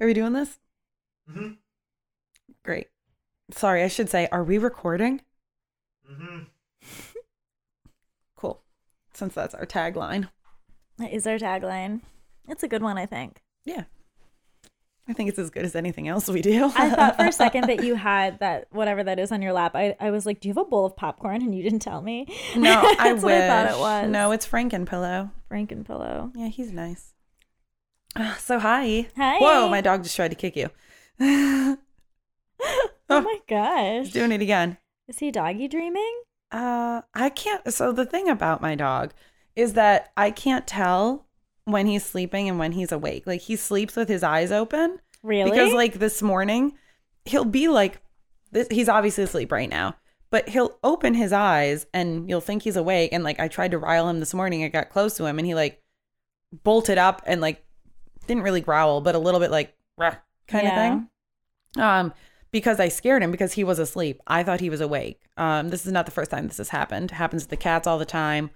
Are we doing this? Mm-hmm. Great. Sorry, I should say, are we recording? Mm-hmm. Cool. Since that's our tagline. That is our tagline. It's a good one, I think. Yeah. I think it's as good as anything else we do. I thought for a second that you had that whatever that is on your lap. I, I was like, Do you have a bowl of popcorn? And you didn't tell me. no, I That's wish. what I thought it was. No, it's Frankenpillow. Franken pillow. Yeah, he's nice. So hi. Hi. Whoa, my dog just tried to kick you. Oh Oh. my gosh. He's doing it again. Is he doggy dreaming? Uh, I can't. So the thing about my dog is that I can't tell when he's sleeping and when he's awake. Like he sleeps with his eyes open Really? because, like this morning, he'll be like, this, he's obviously asleep right now, but he'll open his eyes and you'll think he's awake. And like I tried to rile him this morning. I got close to him and he like bolted up and like didn't really growl, but a little bit like kind Yeah. of thing. Um, because I scared him because he was asleep. I thought he was awake. Um, this is not the first time this has happened. It happens to the cats all the time.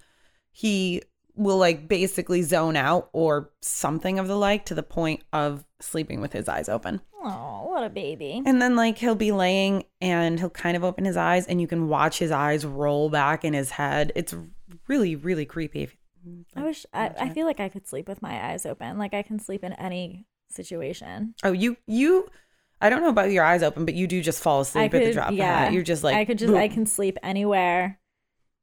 He will like basically zone out or something of the like to the point of sleeping with his eyes open. Oh, what a baby. And then like he'll be laying and he'll kind of open his eyes and you can watch his eyes roll back in his head. It's really, really creepy. I wish I, I feel like I could sleep with my eyes open. Like I can sleep in any situation. Oh, you you I don't know about your eyes open, but you do just fall asleep I at the could, drop of a yeah. hat. You're just like I could just I can sleep anywhere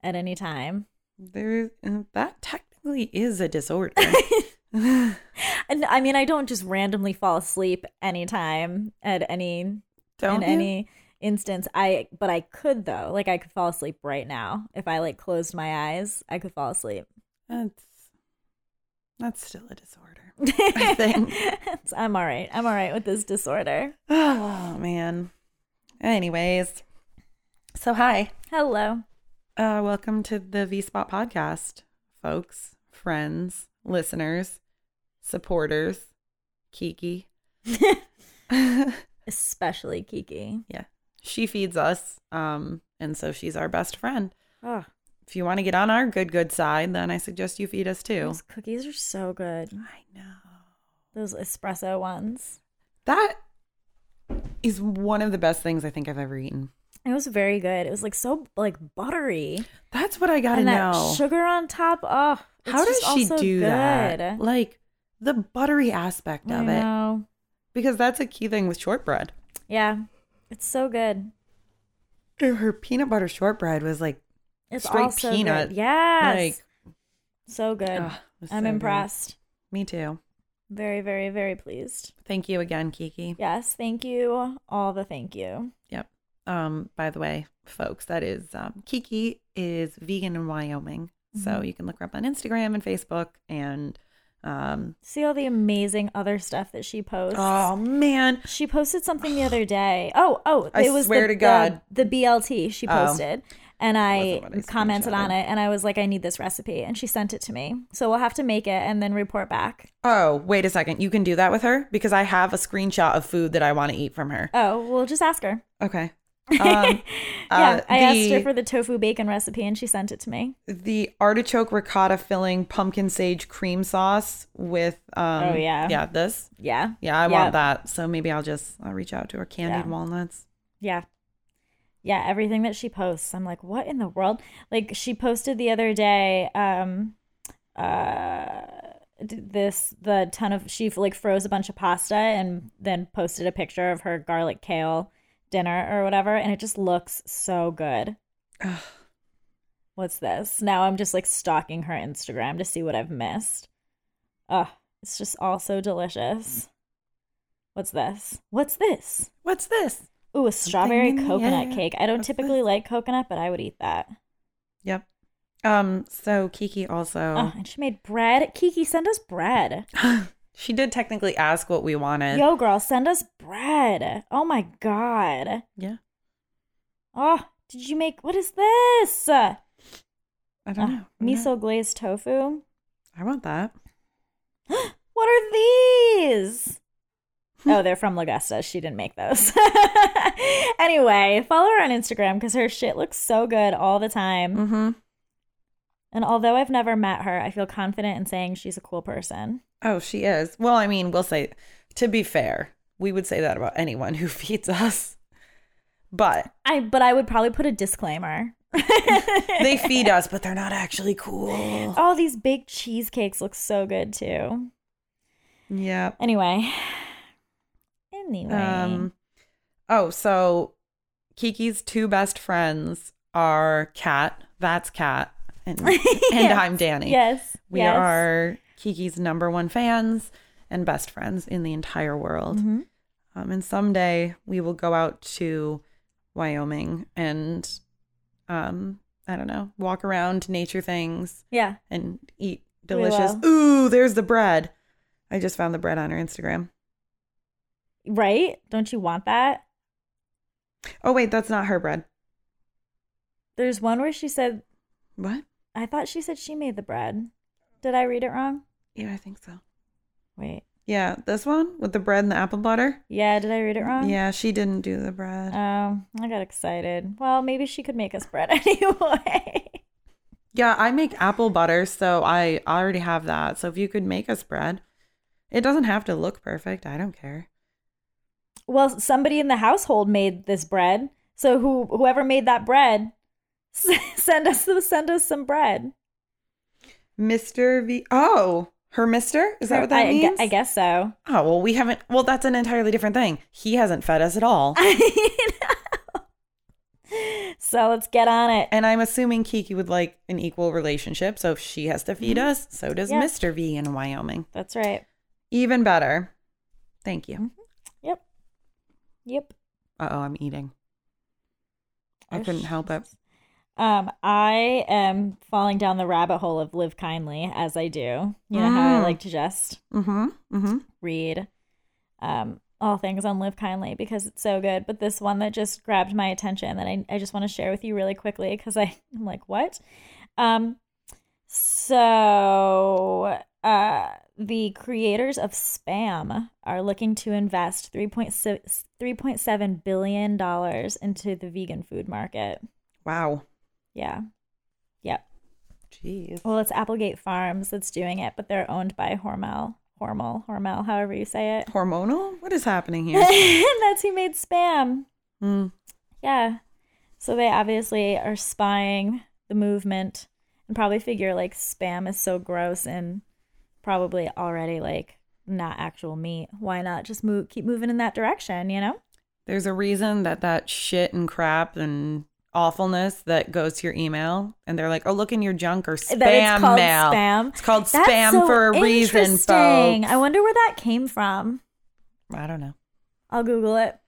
at any time. there uh, that technically is a disorder. And I mean, I don't just randomly fall asleep anytime at any Don't in you? any instance. I but I could though. Like I could fall asleep right now if I like closed my eyes. I could fall asleep. That's that's still a disorder. I think. I'm all right. I'm all right with this disorder. Oh man. Anyways, so hi, Hello. uh, welcome to the V Spot podcast, folks, friends, listeners, supporters, Kiki. Especially Kiki. Yeah. She feeds us, um, and so she's our best friend. Oh, If you want to get on our good good side, then I suggest you feed us too. those cookies are so good. I know. Those espresso ones. That is one of the best things I think I've ever eaten. It was very good. It was like so like buttery. That's what I gotta and that know. sugar on top. Oh, it's How does she also do good. that? Like the buttery aspect I of it, know. because that's a key thing with shortbread. Yeah, it's so good. Her peanut butter shortbread was like, It's Straight also peanut. Good. Yes, like so good. I'm so good. impressed. Me too. Very, very, very pleased. Thank you again, Kiki. Yes, thank you. All the thank you. Yep. Um, by the way, folks, that is um, Kiki is vegan in Wyoming, so Mhm. you can look her up on Instagram and Facebook and um. See all the amazing other stuff that she posts. Oh man, She posted something the other day. Oh, oh, I it was swear the, to God. the, the BLT she Oh. And I I commented on it and I was like, I need this recipe. And she sent it to me. So we'll have to make it and then report back. Oh, wait a second. You can do that with her because I have a screenshot of food that I want to eat from her. Oh, we'll just ask her. Okay. Um, yeah, uh, I asked her for the tofu bacon recipe and she sent it to me. the artichoke ricotta filling pumpkin sage cream sauce with um Oh, yeah. yeah this Yeah. yeah I Yeah. want that so maybe I'll just I'll reach out to her candied Yeah. walnuts Yeah. Yeah, everything that she posts, I'm like, what in the world? Like she posted the other day, um, uh, this the ton of she like froze a bunch of pasta and then posted a picture of her garlic kale dinner or whatever, and it just looks so good. Ugh. What's this? Now I'm just like stalking her Instagram to see what I've missed. Oh, it's just all so delicious. What's this? What's this? what's this Ooh, a strawberry coconut cake. I don't typically like coconut, but I would eat that. yep um so Kiki also Oh, and she made bread. Kiki, send us bread. she did technically ask what we wanted Yo, girl, send us bread. Oh my god. yeah Oh, did you make what is this? Uh, I don't know miso glazed tofu. I want that What are these? Oh, they're from Lagusta. She didn't make those. anyway, follow her on Instagram because her shit looks so good all the time. mm-hmm And although I've never met her, I feel confident in saying she's a cool person. oh she is well I mean we'll say to be fair, we would say that about anyone who feeds us. But I but I would probably put a disclaimer. they feed us, but they're not actually cool. All these baked cheesecakes look so good too. Yeah. Anyway. Anyway. Um oh, so Kiki's two best friends are Kat, that's Kat, and, and I'm Danny. yes. We yes. are Kiki's number one fans and best friends in the entire world. Mhm. Um, and someday we will go out to Wyoming and, um, I don't know, walk around nature things Yeah. and eat delicious. Ooh, there's the bread. I just found the bread on her Instagram. Right? Don't you want that? Oh, wait, that's not her bread. There's one where she said What? I thought she said she made the bread. Did I read it wrong? Yeah, I think so. Wait. Yeah, this one with the bread and the apple butter. Yeah, did I read it wrong? Yeah, she didn't do the bread. Oh, I got excited. Well, maybe she could make us bread anyway. Yeah, I make apple butter, so I already have that. So if you could make us bread, it doesn't have to look perfect. I don't care. Well, somebody in the household made this bread. So who whoever made that bread, send us send us some bread. Mr. V. Oh, her Mister? Is that what that I, means? I guess so. Oh well, we haven't. Well, that's an entirely different thing. He hasn't fed us at all, so let's get on it. and I'm assuming Kiki would like an equal relationship. So if she has to feed mm-hmm. us, so does Yeah. Mister V in Wyoming. That's right. Even better. Thank you. Yep. Yep. Uh oh, I'm eating. I couldn't help it. Um, I am falling down the rabbit hole of live kindly as I do. You know how I Mm. like to just Mm-hmm. Mm-hmm. read um all things on live kindly because it's so good. But this one that just grabbed my attention that I, I just want to share with you really quickly because I'm like, what? Um so uh the creators of spam are looking to invest 3.6 3.7 billion dollars into the vegan food market. Wow. Yeah. Yep. Jeez. Well, it's Applegate Farms that's doing it, but they're owned by Hormel, Hormel, Hormel, however you say it. Hormonal? What is happening here? that's who made spam. Mm. Yeah. So they obviously are spying the movement and probably figure like spam is so gross and probably already like not actual meat. Why not just move keep moving in that direction, you know? There's a reason that that shit and crap and awfulness that goes to your email, and they're like, "Oh, look in your junk or spam that it's called mail." spam. It's called That's spam so for a reason, folks. I wonder where that came from. I don't know. I'll Google it.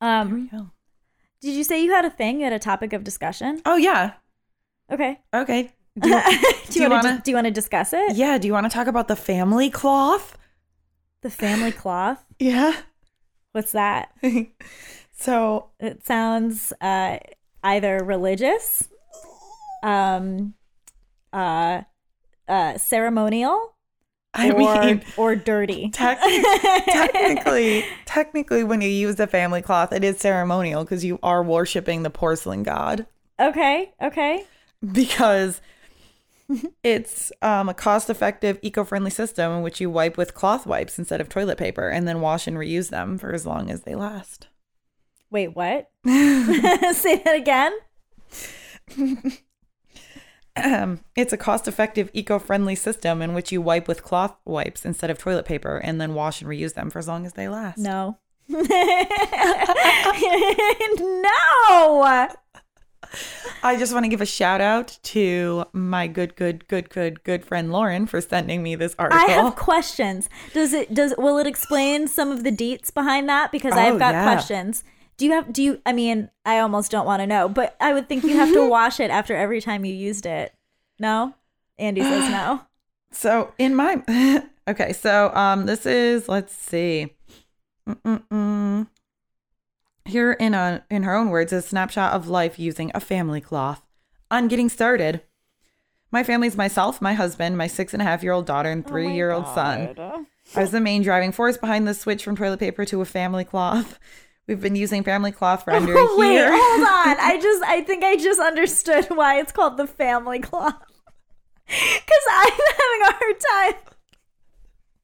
Um, did you say you had a thing? You had a topic of discussion? Oh yeah. Okay. Okay. Do you, you, do you want to do you want to discuss it? yeah. Do you want to talk about the family cloth? The family cloth. Yeah. What's that? so It sounds uh, either religious, um, uh, uh, ceremonial, I or mean, or dirty. tec- technically, technically, when you use the family cloth, it is ceremonial because you are worshiping the porcelain god. okay. Okay. because it's um, a cost-effective, eco-friendly system in which you wipe with cloth wipes instead of toilet paper, and then wash and reuse them for as long as they last. Wait. What? Say that again. Um, it's a cost-effective, eco-friendly system in which you wipe with cloth wipes instead of toilet paper, and then wash and reuse them for as long as they last. No. no. I just want to give a shout out to my good, good, good, good, good friend Lauren for sending me this article. I have questions. Does it does will it explain some of the deets behind that? Because Oh, I've got yeah. questions. Do you have do you I mean, I almost don't want to know, but I would think you have to wash it after every time you used it. No? Andy says no. So in my okay, so um, this is let's see, Mm-mm-mm. Here in a in her own words, a snapshot of life using a family cloth. On getting started, my family's myself, my husband, my six and a half year old daughter, and oh three year old son. I was the main driving force behind the switch from toilet paper to a family cloth. We've been using family cloth for under a Wait, year. hold on. I just I think I just understood why it's called the family cloth. Cuz I'm having a hard time.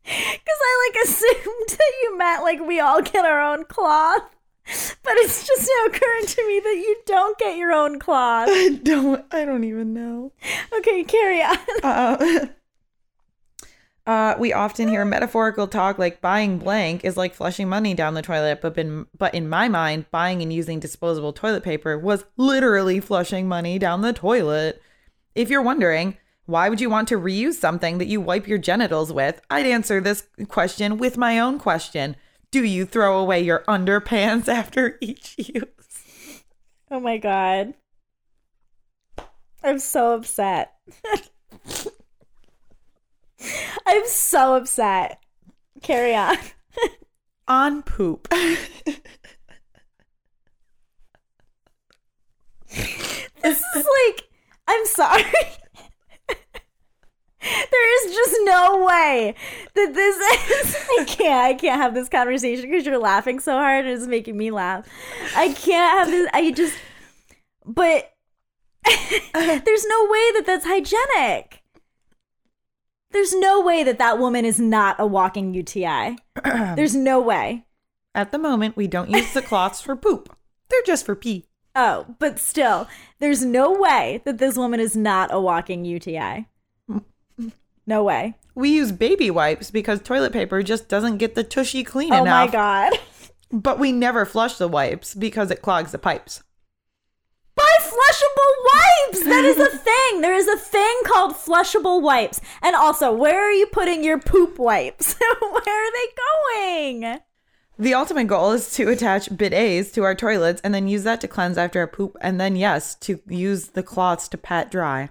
Because I like assumed that you meant like we all get our own cloth. But it's just now occurring to me that you don't get your own cloth. I don't. I don't even know. Okay, carry on. Uh, uh, we often hear metaphorical talk like buying blank is like flushing money down the toilet, but in, but in my mind, buying and using disposable toilet paper was literally flushing money down the toilet. If you're wondering, why would you want to reuse something that you wipe your genitals with? I'd answer this question with my own question. Do you throw away your underpants after each use? Oh my god. I'm so upset. I'm so upset. Carry on. On poop. This is like, I'm sorry. There is just no way that this is. I can't. I can't have this conversation because you're laughing so hard and it's making me laugh. I can't have this. I just. But uh. there's no way that that's hygienic. There's no way that that woman is not a walking UTI. There's no way. At the moment, we don't use the cloths for poop. They're just for pee. Oh, but still, there's no way that this woman is not a walking UTI. No way. We use baby wipes because toilet paper just doesn't get the tushy clean Oh enough. my god. But we never flush the wipes because it clogs the pipes. Buy flushable wipes. That is a thing. There is a thing called flushable wipes. And also, where are you putting your poop wipes? where are they going? The ultimate goal is to attach bidets to our toilets and then use that to cleanse after a poop, and then, yes, to use the cloths to pat dry.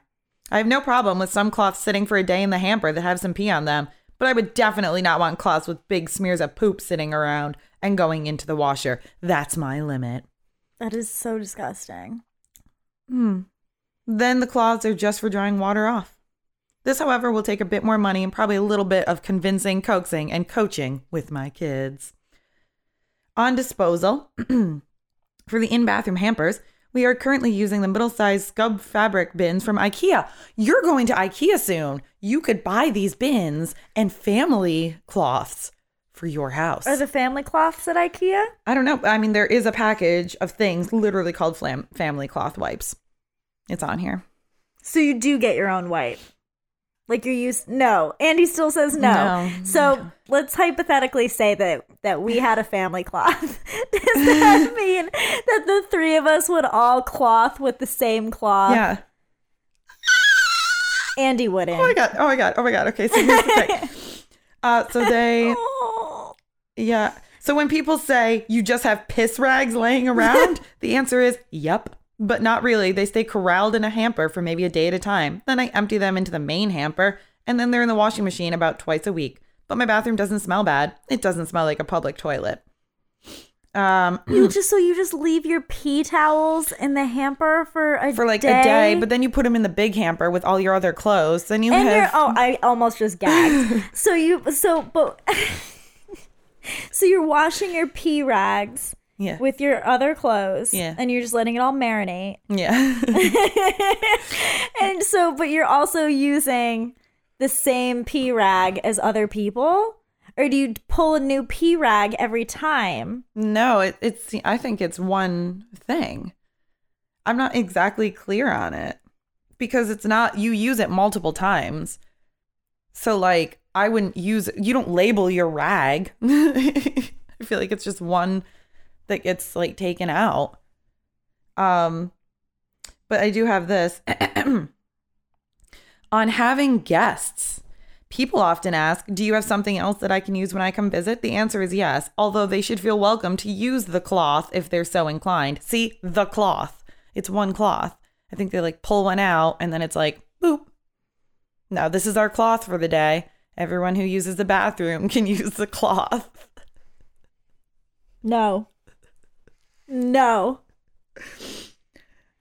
I have no problem with some cloths sitting for a day in the hamper that have some pee on them, but I would definitely not want cloths with big smears of poop sitting around and going into the washer. That's my limit. That is so disgusting. Hmm. Then the cloths are just for drying water off. This, however, will take a bit more money and probably a little bit of convincing, coaxing, and coaching with my kids. On disposal, for the in bathroom hampers, we are currently using the middle sized SKUBB fabric bins from IKEA. You're going to IKEA soon. You could buy these bins and family cloths for your house. Are the family cloths at IKEA? I don't know. I mean, there is a package of things literally called flam- family cloth wipes. It's on here. So you do get your own wipe. Like you're used no. Andy still says no. No. So let's hypothetically say that that we had a family cloth. Does that mean that the three of us would all cloth with the same cloth? Yeah. Andy wouldn't. Oh my god! Oh my god! Oh my god! Okay, so here's the thing. Uh, so they, yeah. So when people say you just have piss rags laying around, the answer is yep, but not really. They stay corralled in a hamper for maybe a day at a time. Then I empty them into the main hamper, and then they're in the washing machine about twice a week. But my bathroom doesn't smell bad. It doesn't smell like a public toilet. Um, You just so you just leave your pee towels in the hamper for a for like day? a day, but then you put them in the big hamper with all your other clothes. Then you and have oh I almost just gagged. so you so but so you're washing your pee rags yeah, with your other clothes, Yeah. and you're just letting it all marinate. yeah. and so, but you're also using the same pee rag as other people, or do you pull a new pee rag every time? No, it, it's. I think it's one thing. I'm not exactly clear on it because it's not. You use it multiple times, so like I wouldn't use. You don't label your rag. I feel like it's just one that gets like taken out. Um, but I do have this on having guests. People often ask, Do you have something else that I can use when I come visit? The answer is yes, although they should feel welcome to use the cloth if they're so inclined. See, the cloth. It's one cloth. I think they like pull one out and then it's like, boop. Now, this is our cloth for the day. Everyone who uses the bathroom can use the cloth. No. No.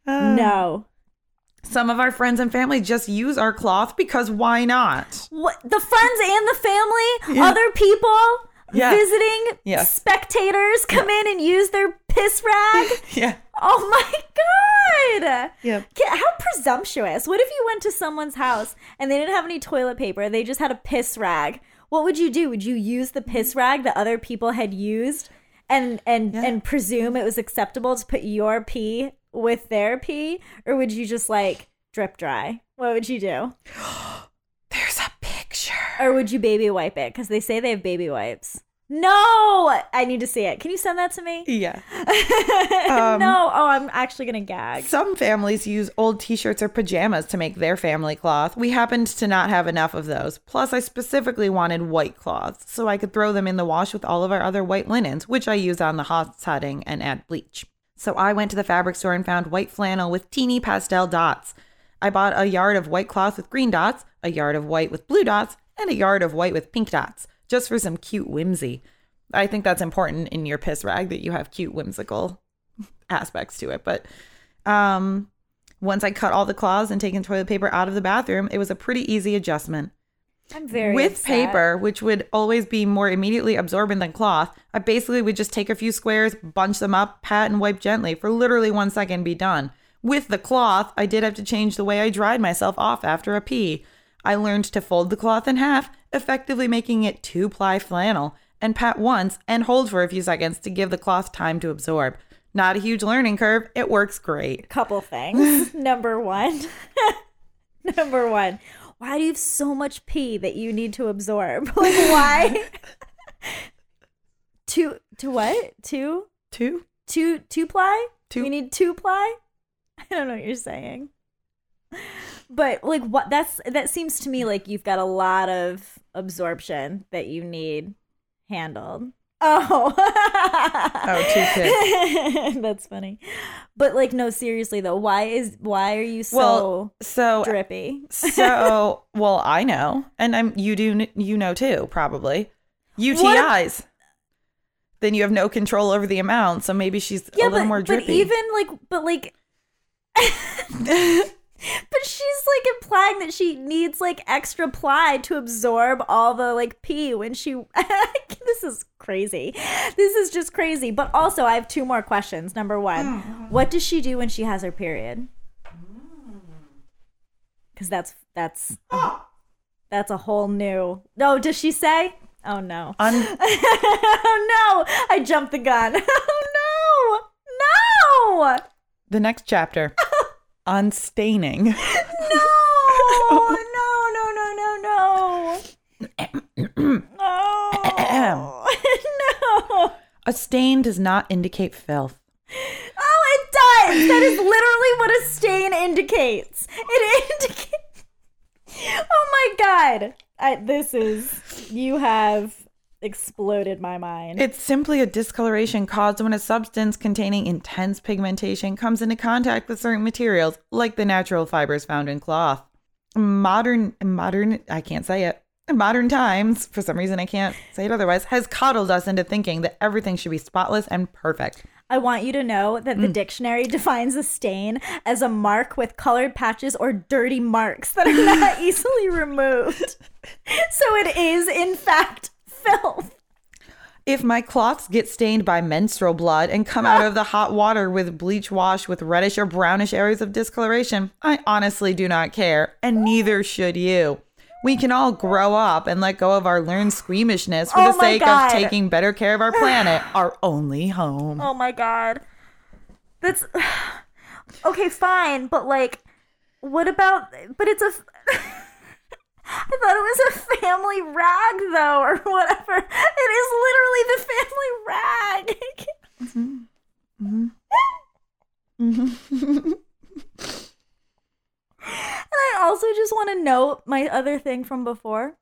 Uh, no. Some of our friends and family just use our cloth because why not? What the friends and the family, Yeah. other people Yeah. visiting Yes. spectators come in and use their piss rag. Yeah. oh my god! Yeah. How presumptuous. What if you went to someone's house and they didn't have any toilet paper? They just had a piss rag. What would you do? Would you use the piss rag that other people had used and and Yeah. and presume it was acceptable to put your pee with their pee or would you just like drip dry? What would you do? There's a picture. Or would you baby wipe it cuz they say they have baby wipes? No! I need to see it. Can you send that to me? Yeah. Um, no. Oh, I'm actually going to gag. Some families use old t shirts or pajamas to make their family cloth. We happened to not have enough of those. Plus, I specifically wanted white cloths so I could throw them in the wash with all of our other white linens, which I use on the hot setting and add bleach. So I went to the fabric store and found white flannel with teeny pastel dots. I bought a yard of white cloth with green dots, a yard of white with blue dots, and a yard of white with pink dots, just for some cute whimsy. I think that's important in your piss rag that you have cute whimsical aspects to it. But um, once I cut all the cloths and taken toilet paper out of the bathroom, it was a pretty easy adjustment. I'm very With upset. paper, which would always be more immediately absorbent than cloth, I basically would just take a few squares, bunch them up, pat and wipe gently for literally one second, be done. With the cloth, I did have to change the way I dried myself off after a pee. I learned to fold the cloth in half, effectively making it two ply flannel, and pat once and hold for a few seconds to give the cloth time to absorb. Not a huge learning curve, it works great. couple things. Number one, number one, why do you have so much pee that you need to absorb? Like why? two, to what? Two, Two? two, two ply? Two- You need two ply? I don't know what you're saying. But like what? That's that seems to me like you've got a lot of absorption that you need handled. Oh. Oh, two kids. That's funny. But like no seriously though, why is why are you so Well, so uh, drippy? so well i know and i'm you do you know too probably utis then you have no control over the amount so maybe she's a little but, more but drippy even like but like But she's like implying that she needs like extra ply to absorb all the like pee when she. this is crazy. This is just crazy. But also, I have two more questions. Number one, hmm. what does she do when she has her period? Hmm. Because that's that's ah. that's a whole new. No, does she say? Oh no! Un- oh no! I jumped the gun. Oh no! No! the next chapter unstaining No! no! No! No! No! No! No! no! a stain does not indicate filth Oh, it does. That is literally what a stain indicates. It indicates. Oh my god! I, this is you have exploded my mind. it's simply a discoloration caused when a substance containing intense pigmentation comes into contact with certain materials like the natural fibers found in cloth modern modern i can't say it modern times for some reason i can't say it otherwise has coddled us into thinking that everything should be spotless and perfect I want you to know that the mm. dictionary defines a stain as a mark with colored patches or dirty marks that are not easily removed. So it is, in fact, filth. if my cloths get stained by menstrual blood and come out of the hot water with bleach wash with reddish or brownish areas of discoloration i honestly do not care and neither should you we can all grow up and let go of our learned squeamishness for Oh the sake God. of taking better care of our planet, our only home. Oh my god. That's okay, fine, but like, what about? But it's a. I thought it was a family rag, though, or whatever. It is literally the family rag. And I also just want to note my other thing from before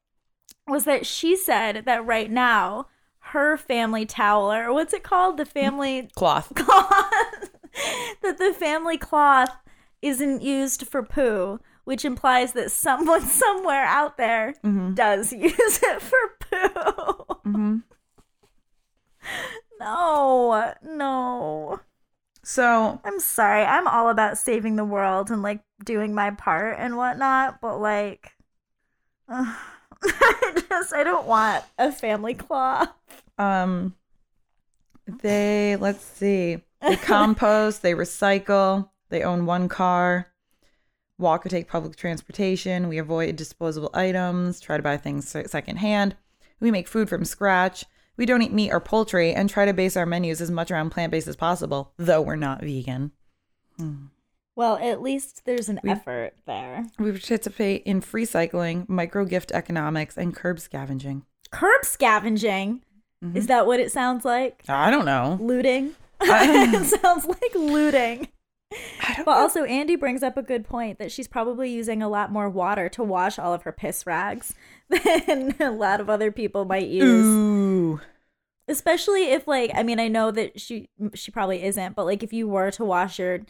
was that she said that right now her family towel or what's it called the family Cloth. cloth that the family cloth isn't used for poo which implies that someone somewhere out there does use it for poo. No no. So, i'm sorry. I'm all about saving the world and like doing my part and whatnot but like I just i don't want a family cloth. um, they, let's see, they compost, they recycle, they own one car, walk or take public transportation. We avoid disposable items, try to buy things secondhand. We make food from scratch. We don't eat meat or poultry and try to base our menus as much around plant based as possible, though we're not vegan. Well, at least there's an effort there. We participate in free cycling, micro gift economics, and curb scavenging. Curb scavenging. Mm-hmm. Is that what it sounds like? I don't know. Looting. I- it sounds like looting. I don't also, Andy brings up a good point that she's probably using a lot more water to wash all of her piss rags than a lot of other people might use. Ooh. Especially if, like, I mean, I know that she she probably isn't, but like, if you were to wash your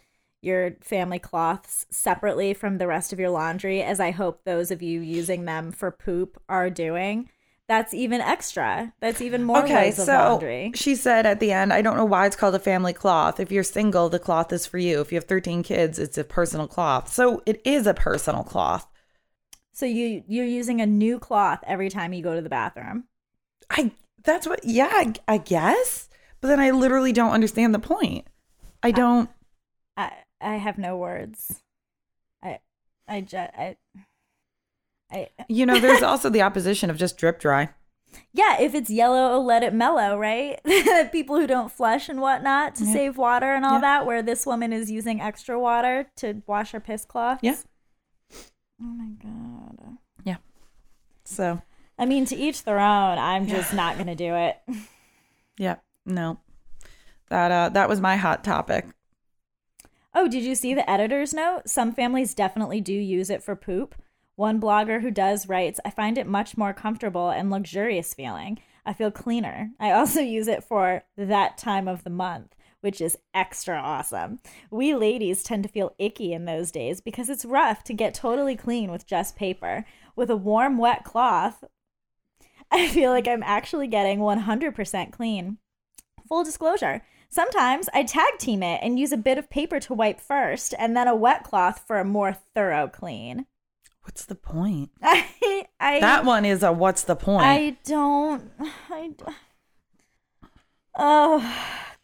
your family cloths separately from the rest of your laundry, as I hope those of you using them for poop are doing, that's even extra. That's even more Okay, so laundry. she said at the end, I don't know why it's called a family cloth. If you're single, the cloth is for you. If you have 13 kids, it's a personal cloth. So it is a personal cloth. So you you're using a new cloth every time you go to the bathroom. I that's what yeah, I, I guess. But then I literally don't understand the point. I don't I I have no words. I I just I, I you know, there's also the opposition of just drip dry. yeah. If it's yellow, let it mellow, right? People who don't flush and whatnot to Yeah. save water and all Yeah. that. Where this woman is using extra water to wash her piss cloths. Yeah. Oh my god. Yeah. So I mean, to each their own. I'm just not gonna do it. yeah, no. That uh that was my hot topic. Oh, did you see the editor's note? Some families definitely do use it for poop. One blogger who does writes, I find it much more comfortable and luxurious feeling. I feel cleaner. I also use it for that time of the month, which is extra awesome. We ladies tend to feel icky in those days because it's rough to get totally clean with just paper. With a warm, wet cloth, I feel like I'm actually getting 100% clean. Full disclosure, sometimes I tag team it and use a bit of paper to wipe first and then a wet cloth for a more thorough clean. What's the point? I, I, That one is a what's the point? I don't, I, d- oh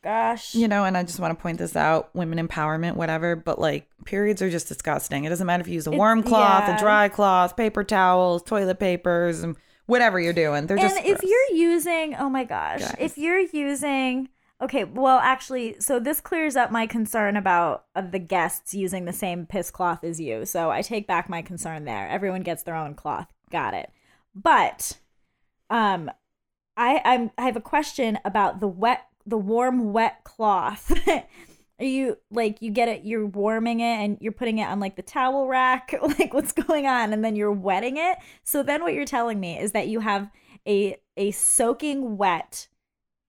gosh. you know, and I just want to point this out women empowerment, whatever, but like periods are just disgusting. It doesn't matter if you use a It's- warm cloth, yeah. a dry cloth, paper towels, toilet papers, and whatever you're doing. They're and just. if gross. you're using oh my gosh Guys. if you're using okay well actually so this clears up my concern about uh, the guests using the same piss cloth as you. So i take back my concern there. Everyone gets their own cloth. Got it. But um i i'm i have a question about the wet the warm wet cloth. Are you like you get it you're warming it and you're putting it on like the towel rack like what's going on and then you're wetting it? So then what you're telling me is that you have a a soaking wet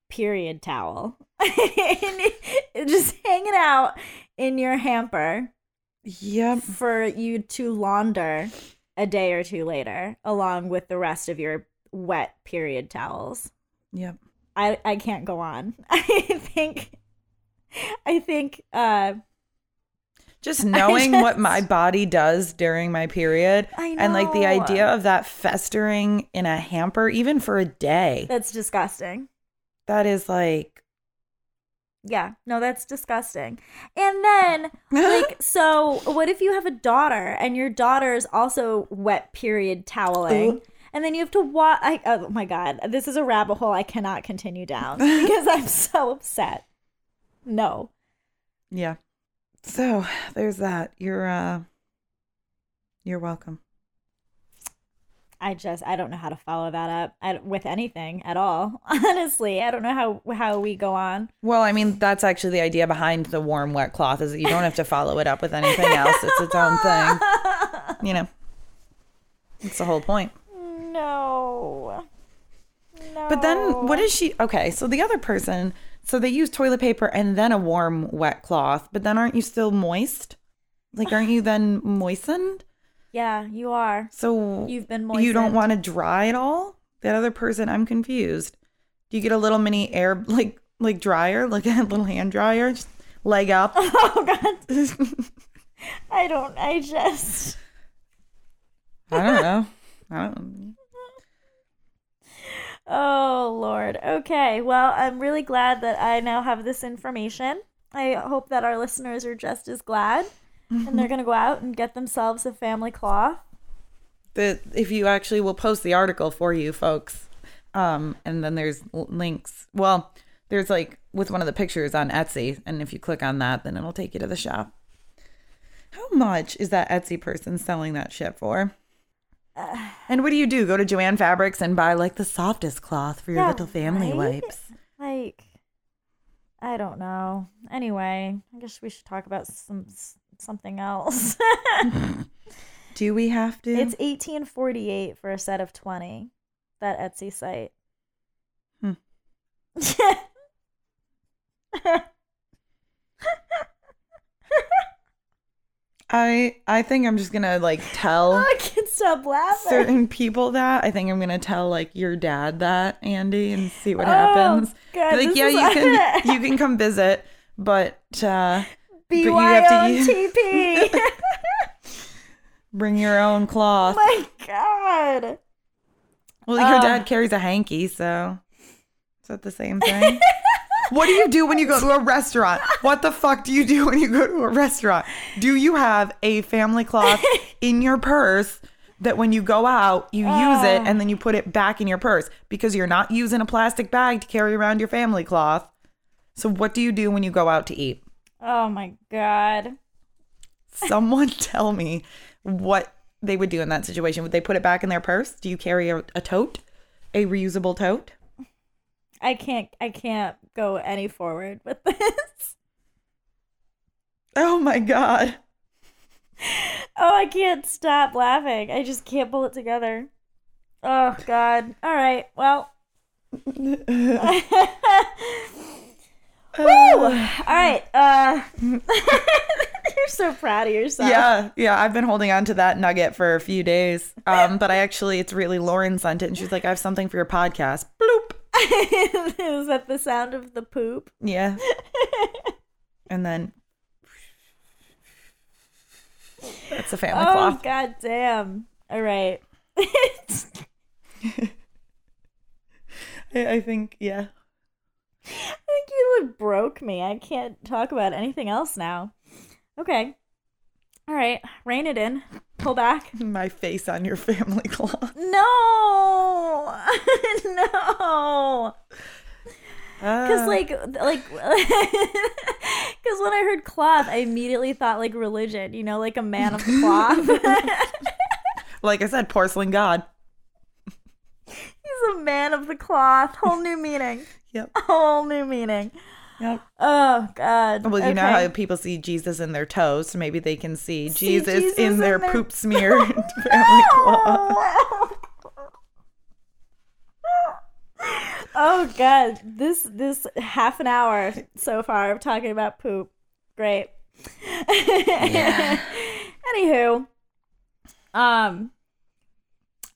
period towel. And just hanging out in your hamper Yep. for you to launder a day or two later along with the rest of your wet period towels. Yep. i i can't go on. I think i think uh Just knowing what my body does during my period and like the idea of that festering in a hamper, even for a day, that's disgusting that is like. yeah no that's disgusting and then like so what if you have a daughter and your daughter's also wet period toweling Ooh. and then you have to watch I, oh my god this is a rabbit hole i cannot continue down because i'm so upset no Yeah. So there's that. You're uh you're welcome. I just i don't know how to follow that up I, with anything at all honestly i don't know how how we go on Well, I mean, that's actually the idea behind the warm wet cloth is that you don't have to follow it up with anything else. It's its own thing. You know. It's the whole point. no no But then what is she Okay, so the other person, so they use toilet paper and then a warm wet cloth, but then aren't you still moist? Like aren't you then moistened? Yeah you are So You've been You don't want to dry it all? That other person, I'm confused. Do you get a little mini air like like dryer, like a little hand dryer, just leg up? oh god i don't i just I don't know. I don't. Oh, Lord. Okay. Well, I'm really glad that I now have this information. I hope that our listeners are just as glad. And they're going to go out and get themselves a family cloth. That if you actually will post the article for you folks Um, and then there's links. Well, there's like with one of the pictures on Etsy, and if you click on that, then it'll take you to the shop. How much is that Etsy person selling that shit for? And what do you do? Go to Jo-Ann Fabrics and buy like the softest cloth for your Yeah, little family right? wipes. Like, I don't know. Anyway, I guess we should talk about some something else. Do we have to? it's eighteen forty eight for a set of twenty. That Etsy site. Hmm. I I think I'm just gonna like tell I can't stop laughing. certain people that. I think I'm gonna tell like your dad that, Andy, and see what Oh, happens. God, like, yeah, you can you can come visit, but uh B you Y have to O use- T P. bring your own cloth. My God. Well, your Uh. dad carries a hanky, so is that the same thing? what do you do when you go to a restaurant? What the fuck do you do when you go to a restaurant? Do you have a family cloth in your purse that when you go out, you use it Uh. and then you put it back in your purse because you're not using a plastic bag to carry around your family cloth? So, what do you do when you go out to eat? Oh my God. Someone tell me what they would do in that situation. Would they put it back in their purse? Do you carry a, a tote, a reusable tote? I can't I can't go any forward with this. Oh my god. Oh, I can't stop laughing. I just can't pull it together. Oh God. All right. Well. Woo! All right. Uh, you're so proud of yourself. yeah, yeah. I've been holding on to that nugget for a few days. Um, but I actually, it's really Lauren sent it, and she's like, "I have something for your podcast." Bloop. Is that the sound of the poop? Yeah. and then that's a family Oh cloth. God damn. All right. I, I think, yeah. I think you broke me. I can't talk about anything else now. Okay. All right. Rein it in. Pull back. My face on your family cloth. No. no. Cuz Ah. like like cuz when I heard cloth, I immediately thought like religion, you know, like a man of cloth. like I said, porcelain god. He's a man of the cloth. Whole new meaning. Yep. Whole new meaning. Yep. Oh God. Well, you know how people see Jesus in their toes, so maybe they can see, See Jesus, Jesus in in their their- poop smeared family cloth. oh God. This this half an hour so far of talking about poop. Great. Anywho, um,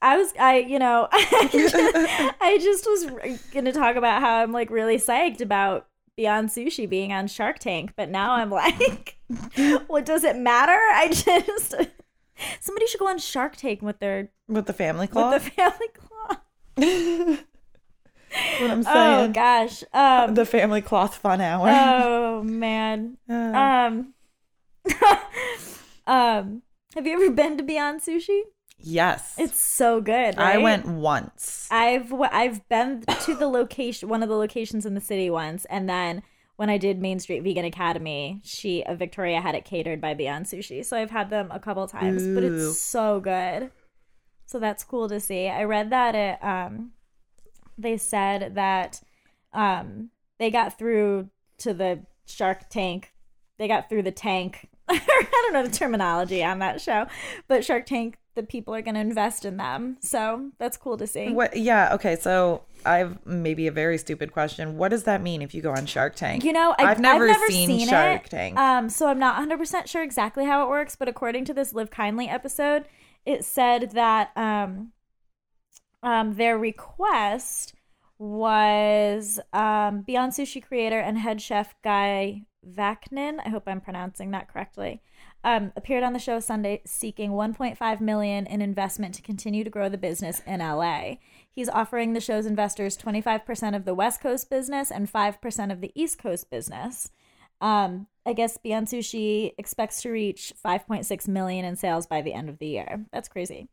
I was I you know I just was gonna talk about how I'm like really psyched about Beyond Sushi being on Shark Tank, but now I'm like, what does it matter? I just somebody should go on Shark Tank with their With the family with cloth. the family cloth. what I'm Oh saying. gosh. Um. the family cloth fun hour. oh man. Uh, Um. um. Have you ever been to Beyond Sushi? Yes. It's so good. I went once. I've I've been to the location, one of the locations in the city once, and then when I did Main Street Vegan Academy, she uh, Victoria had it catered by Beyond Sushi, so I've had them a couple times, but it's so good. So that's cool to see. I read that it um they said that um they got through to the Shark Tank. They got through the tank. I don't know the terminology on that show, but Shark Tank, the people are going to invest in them. So that's cool to see. What? Yeah. Okay. So I've maybe a very stupid question. What does that mean if you go on Shark Tank? You know, I, I've never, I've never seen, Shark it, Tank. Um, so I'm not 100% sure exactly how it works, but according to this Live Kindly episode, it said that um, um, their request was um, Beyond Sushi creator and head chef Guy Vaknin. I hope I'm pronouncing that correctly. Um, appeared on the show Sunday seeking 1.5 million in investment to continue to grow the business in LA. He's offering the show's investors 25% of the West Coast business and 5% of the East Coast business. Um, I guess Beyond Sushi expects to reach 5.6 million in sales by the end of the year. That's crazy.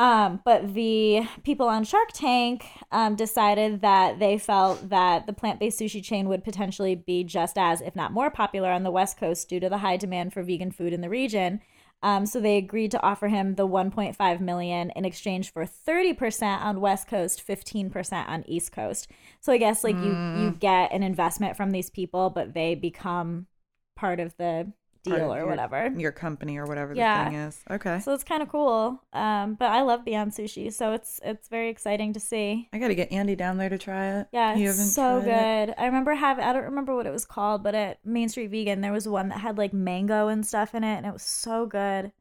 Um, but the people on Shark Tank um, decided that they felt that the plant based sushi chain would potentially be just as, if not more, popular on the West Coast due to the high demand for vegan food in the region. Um, so they agreed to offer him the 1.5 million in exchange for 30% on West Coast, 15% on East Coast. So I guess like you you get an investment from these people, but they become part of the deal or your- whatever. Your company or whatever the thing is. Okay. So it's kind of cool. Um, but I love Beyond Sushi, so it's it's very exciting to see. I got to get Andy down there to try it. Yeah, You it's so tried it? good. I remember having I don't remember what it was called, but at Main Street Vegan there was one that had like mango and stuff in it, and it was so good.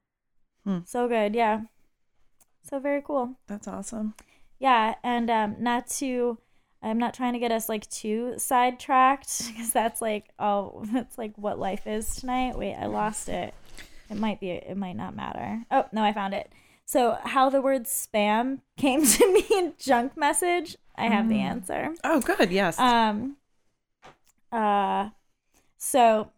Hmm. So good, yeah. So very cool. That's awesome. Yeah, and um, not to, I'm not trying to get us like too sidetracked because that's like oh, that's like what life is tonight. Wait, I lost it. It might be. It might not matter. Oh no, I found it. So how the word spam came to me in junk message. I have the answer. Oh, good. Yes. Um. Uh. So.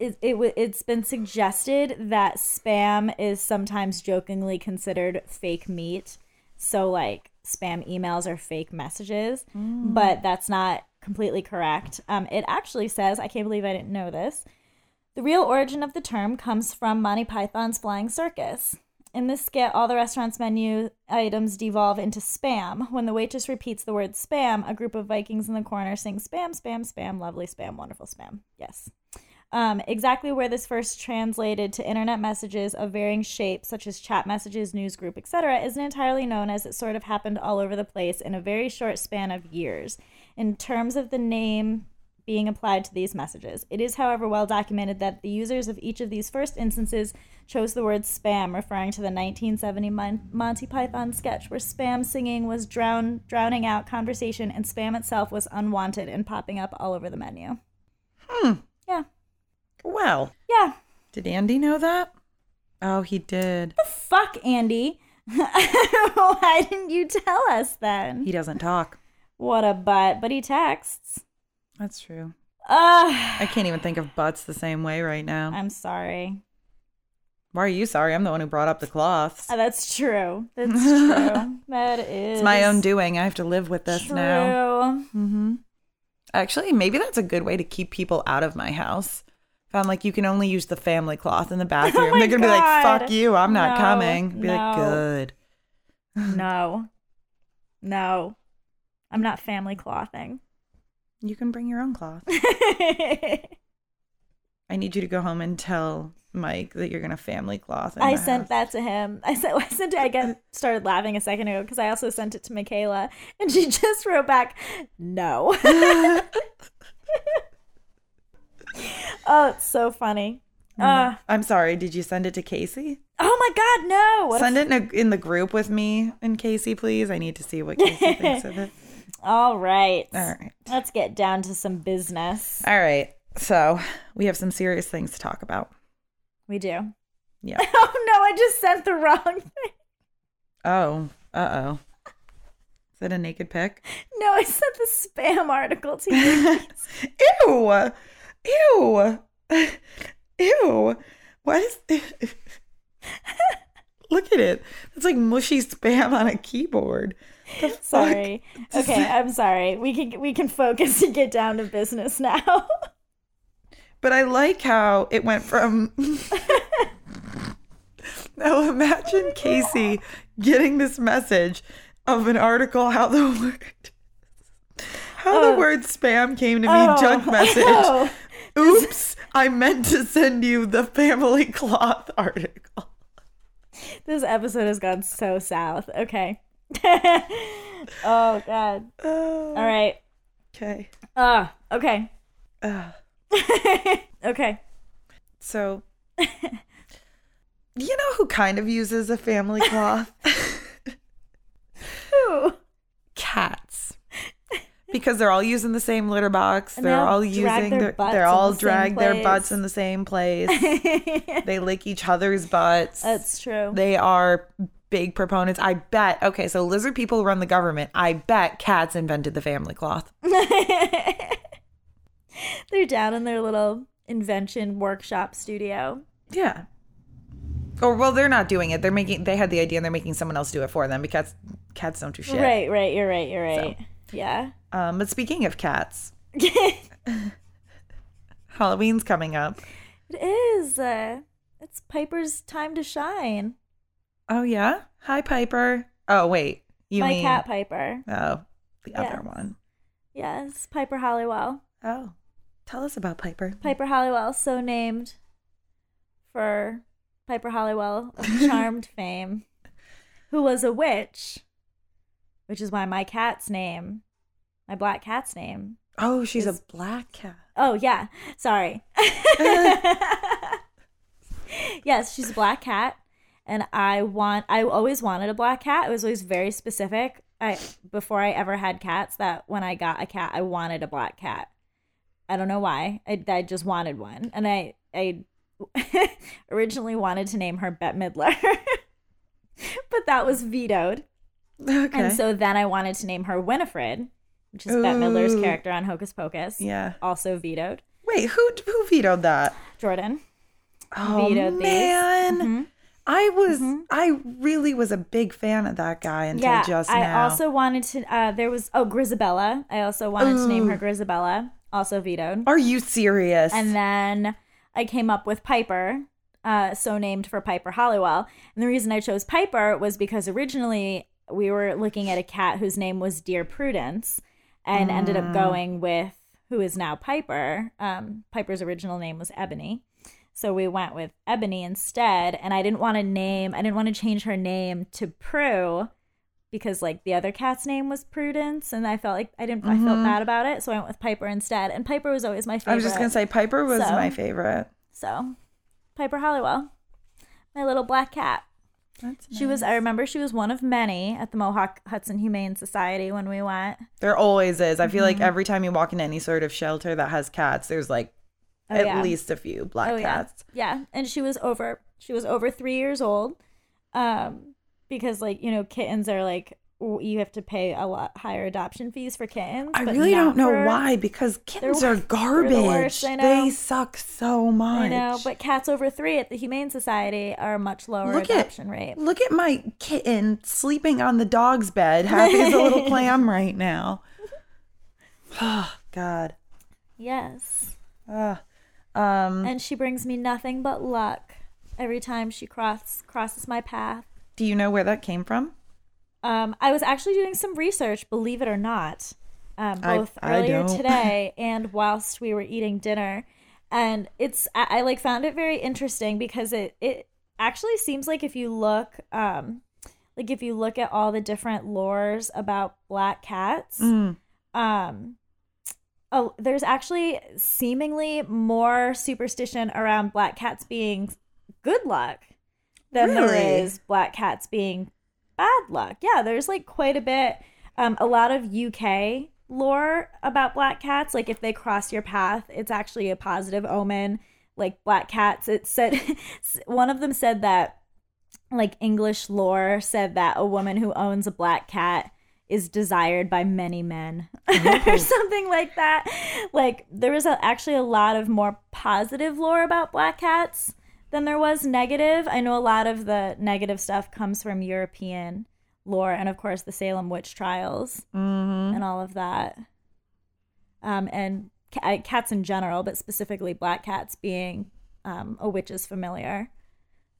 It, it it's been suggested that spam is sometimes jokingly considered fake meat. So like spam emails or fake messages, but that's not completely correct. Um, it actually says I can't believe I didn't know this. The real origin of the term comes from Monty Python's Flying Circus. In this skit, all the restaurant's menu items devolve into spam. When the waitress repeats the word spam, a group of Vikings in the corner sing spam, spam, spam, lovely spam, wonderful spam. Yes. Um, exactly where this first translated to internet messages of varying shapes, such as chat messages, news group, etc., isn't entirely known as it sort of happened all over the place in a very short span of years. In terms of the name being applied to these messages. It is, however, well documented that the users of each of these first instances chose the word spam, referring to the 1970 Mon- Monty Python sketch where spam singing was drown- drowning out conversation and spam itself was unwanted and popping up all over the menu. Hmm. Well, Yeah. did Andy know that? Oh, he did. The fuck, Andy. Why didn't you tell us then? He doesn't talk. What a butt. But he texts. That's true. Ugh. I can't even think of butts the same way right now. I'm sorry. Why are you sorry? I'm the one who brought up the cloths. Uh, That's true. That's true. that is. It's my own doing. I have to live with this true. now. Mm-hmm. Actually, maybe that's a good way to keep people out of my house. I'm like, you can only use the family cloth in the oh bathroom, Oh they're gonna be like, "Fuck you, I'm not No, coming." Be like, "Good." No. No. I'm not family clothing. You can bring your own cloth. I need you to go home and tell Mike that you're gonna family cloth. I sent house. that to him. I sent. I sent it. I got started laughing a second ago because I also sent it to Michaela, and she just wrote back, "No." oh, it's so funny. Uh, I'm sorry. Did you send it to Casey? oh my God, no! What Send it in, a, in the group with me and Casey, please. I need to see what Casey thinks of it. All right. All right. Let's get down to some business. All right. So we have some serious things to talk about. We do. Yeah. Oh no! I just sent the wrong thing. Oh. Uh oh. Is that a naked pic? No, I sent the spam article to you. Ew. Ew. Ew. What is Look at it. It's like mushy spam on a keyboard. Sorry. Okay, I'm sorry. We can we can focus and get down to business now. But I like how it went from. now imagine Casey getting this message of an article how the word how the Oh. word spam came to me Oh, junk message. oh. Oops, I meant to send you the family cloth article. This episode has gone so south. Okay. oh god. Oh, All right. Okay. Uh, okay. Uh, okay. so, you know who kind of uses a family cloth? Ooh. cats because they're all using the same litter box. They're all using their they're all the drag their butts in the same place. they lick each other's butts. That's true. they are big proponents. I bet. Okay, so lizard people run the government. I bet cats invented the family cloth. They're down in their little invention workshop studio. Yeah. Or well, they're not doing it. They're making. They had the idea, and they're making someone else do it for them because cats don't do shit. Right, right. You're right. You're right. Yeah. Um, but speaking of cats, Halloween's coming up. It is. Uh, it's Piper's time to shine. Oh yeah. Hi, Piper. Oh wait, you My mean cat Piper. oh the other one. Yes, Piper Halliwell. Oh, tell us about Piper. Piper Halliwell, so named for Piper Halliwell of Charmed fame, who was a witch, which is why my cat's name, my black cat's name. Oh, she's Is- a black cat. Oh, yeah. Sorry. yes, she's a black cat. And I want, I always wanted a black cat. It was always very specific. I, before I ever had cats, that when I got a cat, I wanted a black cat. I don't know why. I, I just wanted one. And I, I originally wanted to name her Bette Midler, but that was vetoed. Okay. And so then I wanted to name her Winifred, which is Bette Midler's character on Hocus Pocus. yeah. Also vetoed. Wait, who who vetoed that? Jordan. Oh Vetoed man, Mhm. I was Mhm. I really was a big fan of that guy until Yeah, just now. I also wanted to. Uh, there was oh Grizabella. I also wanted to name her Grizabella. Also vetoed. Are you serious? And then I came up with Piper, uh, so named for Piper Halliwell. And the reason I chose Piper was because originally we were looking at a cat whose name was Dear Prudence, and ended up Mm. going with who is now Piper. Um, Piper's original name was Ebony. So we went with Ebony instead, and I didn't want to name, I didn't want to change her name to Prue because like the other cat's name was Prudence, and I felt like I didn't, I felt Mhm. bad about it, so I went with Piper instead. And Piper was always my favorite. I was just gonna say Piper was So- my favorite. So, Piper Halliwell, my little black cat. That's She was, I remember she was one of many at the Mohawk Hudson Humane Society when we went. There always is. I feel like Mm-hmm. every time you walk in any sort of shelter that has cats, there's like Oh, at yeah. least a few black Oh, cats. Yeah. And she was over, she was over three years old. Um, because like, you know, kittens are like, w- you have to pay a lot higher adoption fees for kittens. I really don't know for- why because kittens are they're the garbage. worst, They suck so much. I know, but cats over three at the Humane Society are much lower Look at- adoption rate. Look at my kitten sleeping on the dog's bed, happy as a little clam right now. Oh God. Yes. Ah. um. And she brings me nothing but luck every time she cross crosses my path. Do you know where that came from? Um, I was actually doing some research, believe it or not, um, both I earlier don't. today and whilst we were eating dinner, and it's I, I like found it very interesting because it it actually seems like if you look um like if you look at all the different lores about black cats, Mm. um oh there's actually seemingly more superstition around black cats being good luck than there Really? is black cats being bad luck. Yeah there's like quite a bit um a lot of uk lore about black cats. Like if they cross your path it's actually a positive omen. Like black cats it said one of them said that like english lore said that a woman who owns a black cat is desired by many men or something like that. Like there was a, actually a lot of more positive lore about black cats than there was negative. I know a lot of the negative stuff comes from european lore and of course the salem witch trials hmm and all of that. Um and ca- cats in general but specifically black cats being um, a witch's familiar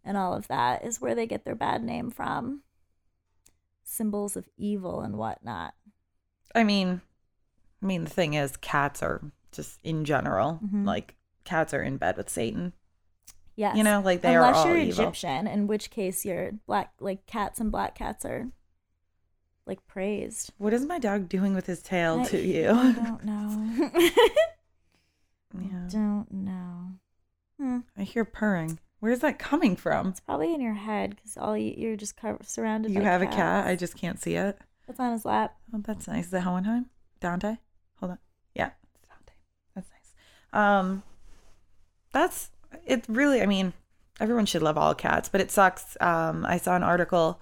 and all of that is where they get their bad name from. Symbols of evil and whatnot. I mean, I mean the thing is, cats are just in general Mhm. like cats are in bed with Satan. Yes You know, like they unless are all you're evil. egyptian in which case you're black like cats and black cats are like praised What is my dog doing with his tail I- to you? i don't know yeah. don't know hmm. I hear purring. Where's that coming from? it's probably in your head because all you, you're just covered, surrounded You have a cat. I just can't see it. it's on his lap Oh, that's nice. Is it Hohenheim? Dante? Hold on. Yeah, it's Dante. That's nice. Um, that's it. Really, I mean, everyone should love all cats, but it sucks. Um, I saw an article.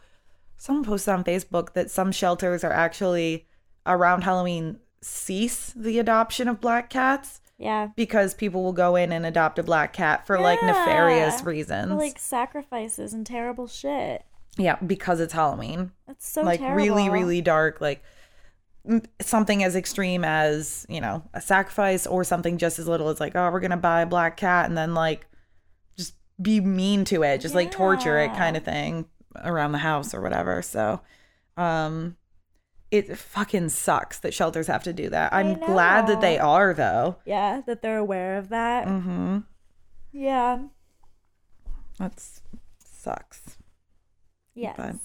Someone posted on Facebook that some shelters are actually around Halloween cease the adoption of black cats Yeah. because people will go in and adopt a black cat for like nefarious reasons. Like sacrifices and terrible shit. yeah, because it's Halloween. That's so like terrible. really really dark like something as extreme as, you know, a sacrifice or something just as little as like, oh, we're going to buy a black cat and then like be mean to it, just like torture it kind of thing around the house or whatever. So, um it fucking sucks that shelters have to do that. I'm glad that they are though. Yeah, that they're aware of that. Mhm. Yeah. That's sucks. Yes. But-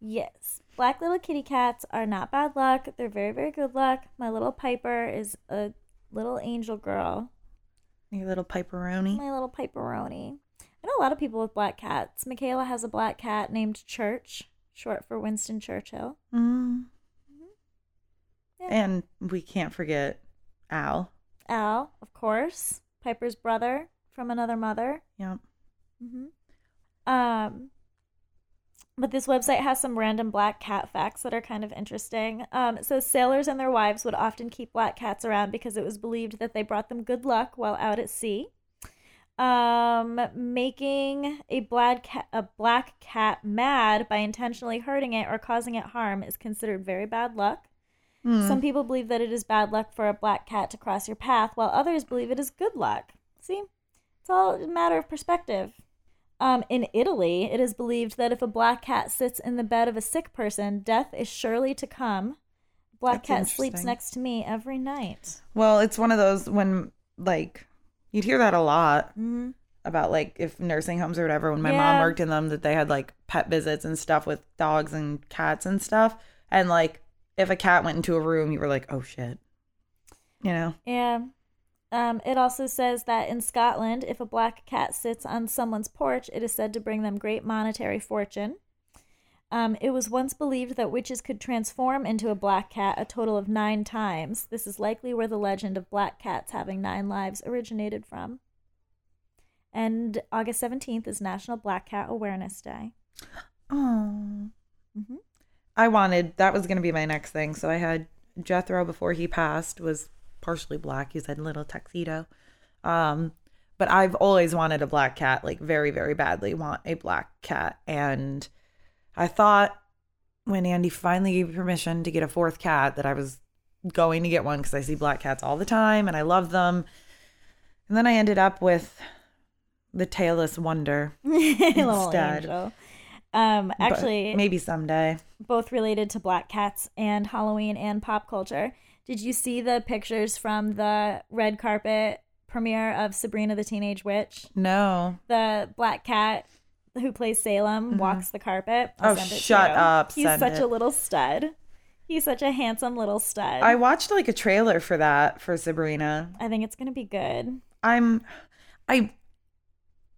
Yes. Black little kitty cats are not bad luck. They're very, very good luck. My little Piper is a little angel girl. You little piperoni. My little Piperoni. I know a lot of people with black cats. Michaela has a black cat named Church, short for Winston Churchill. Mm. Yeah. And we can't forget Al. Al, of course, Piper's brother from another mother. Yep. hmm Um, but this website has some random black cat facts that are kind of interesting. Um, says sailors and their wives would often keep black cats around because it was believed that they brought them good luck while out at sea. Um, making a black cat, a black cat mad by intentionally hurting it or causing it harm is considered very bad luck. Hmm. Some people believe that it is bad luck for a black cat to cross your path, while others believe it is good luck. See, it's all a matter of perspective. Um, in Italy, it is believed that if a black cat sits in the bed of a sick person, death is surely to come. Black That's cat sleeps next to me every night. Well, it's one of those when like you'd hear that a lot Mm-hmm. about like if nursing homes or whatever when my Yeah. mom worked in them that they had like pet visits and stuff with dogs and cats and stuff and like if a cat went into a room you were like oh shit you know Yeah. Um, it also says that in Scotland, if a black cat sits on someone's porch, it is said to bring them great monetary fortune. Um, it was once believed that witches could transform into a black cat a total of nine times. This is likely where the legend of black cats having nine lives originated from. And August 17th is National Black Cat Awareness Day. oh Mhm. i wanted that was gonna be my next thing so i had jethro before he passed was partially black he had a little tuxedo. Um but i've always wanted a black cat like very very badly want a black cat. And i thought when andy finally gave me permission to get a fourth cat that i was going to get one because i see black cats all the time and i love them. And then i ended up with the tailless wonder Little Instead. Um, But actually, maybe someday. both related to black cats and Halloween and pop culture. Did you see the pictures from the red carpet premiere of Sabrina the Teenage Witch? no The black cat who plays Salem walks the carpet. Mm-hmm. Oh, send it shut up. He's Send such it. a little stud. He's such a handsome little stud. i watched like a trailer for that for sabrina I think it's gonna be good. I'm I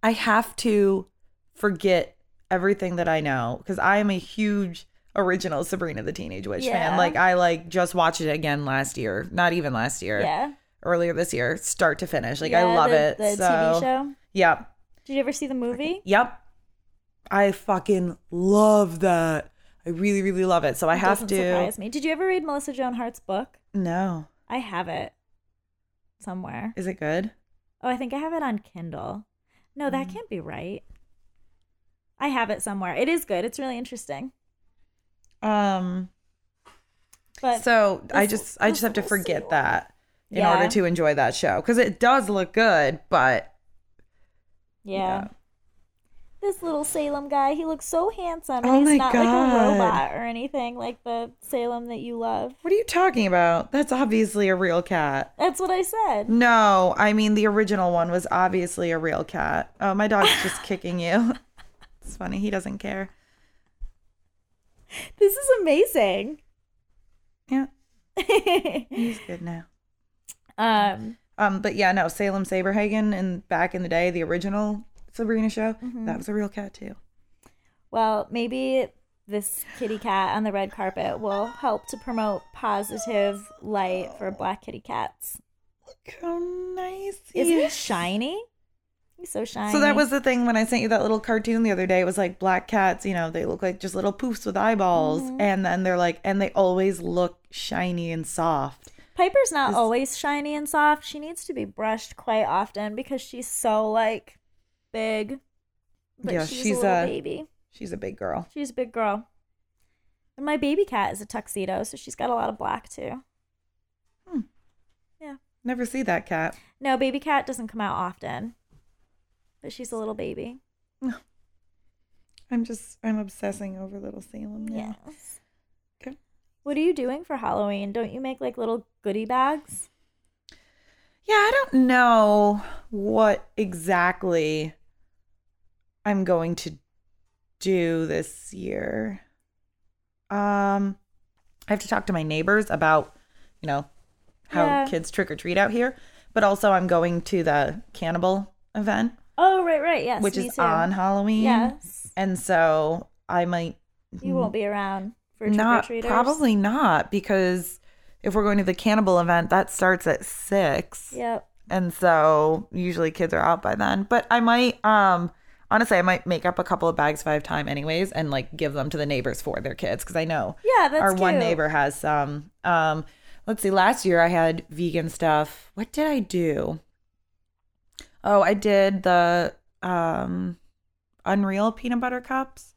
I have to forget everything that I know because I am a huge original Sabrina the Teenage Witch Yeah. fan. Like I like just watched it again last year. Not even last year. Yeah. Earlier this year, start to finish. Like Yeah, I love the, it. The so TV show. Yep. Did you ever see the movie? Yep. I fucking love that. I really, really love it. So I It have to surprise me. Did you ever read Melissa Joan Hart's book? No. I have it somewhere. Is it good? Oh, I think I have it on Kindle. No, that Mm. can't be right. I have it somewhere. It is good. It's really interesting. Um But so I just I just have to forget that in Yeah. order to enjoy that show because it does look good, but yeah. This little Salem guy, he looks so handsome. And Oh he's my not like God. a robot or anything like the Salem that you love. What are you talking about? That's obviously a real cat. That's what I said. No, I mean the original one was obviously a real cat. Oh, my dog's just kicking you. It's funny. He doesn't care. This is amazing. Yeah, he's good now. um, Um, but yeah, no, Salem Saberhagen and back in the day, the original Sabrina show, Mm-hmm. that was a real cat too. well, maybe this kitty cat on the red carpet will help to promote positive light for black kitty cats. Look how nice Isn't he shiny? He's so shiny. So that was the thing when I sent you that little cartoon the other day. It was like black cats, you know, they look like just little poofs with eyeballs. Mm-hmm. And then they're like, and they always look shiny and soft. Piper's not always shiny and soft. She needs to be brushed quite often because she's so like big. But Yeah, she's, she's a little a- baby. She's a big girl. She's a big girl. And my baby cat is a tuxedo, so she's got a lot of black too. Hmm. Yeah. Never see that cat. No, baby cat doesn't come out often. But she's a little baby. I'm just, I'm obsessing over little Salem now. Yes. Okay. What are you doing for Halloween? Don't you make like little goodie bags? Yeah, I don't know what exactly I'm going to do this year. Um I have to talk to my neighbors about, you know, how Yeah. kids trick or treat out here, but also I'm going to the cannibal event, Oh, right, right. Yes. which is too. on Halloween. Yes. And so I might You won't be around for trick or not treaters. probably not because if we're going to the cannibal event, that starts at 6 Yep. and so usually kids are out by then but i might um honestly i might make up a couple of bags have time anyways and like give them to the neighbors for their kids because i know Yeah, that's our one neighbor has some um let's see last year i had vegan stuff what did i do oh i did the um unreal peanut butter cups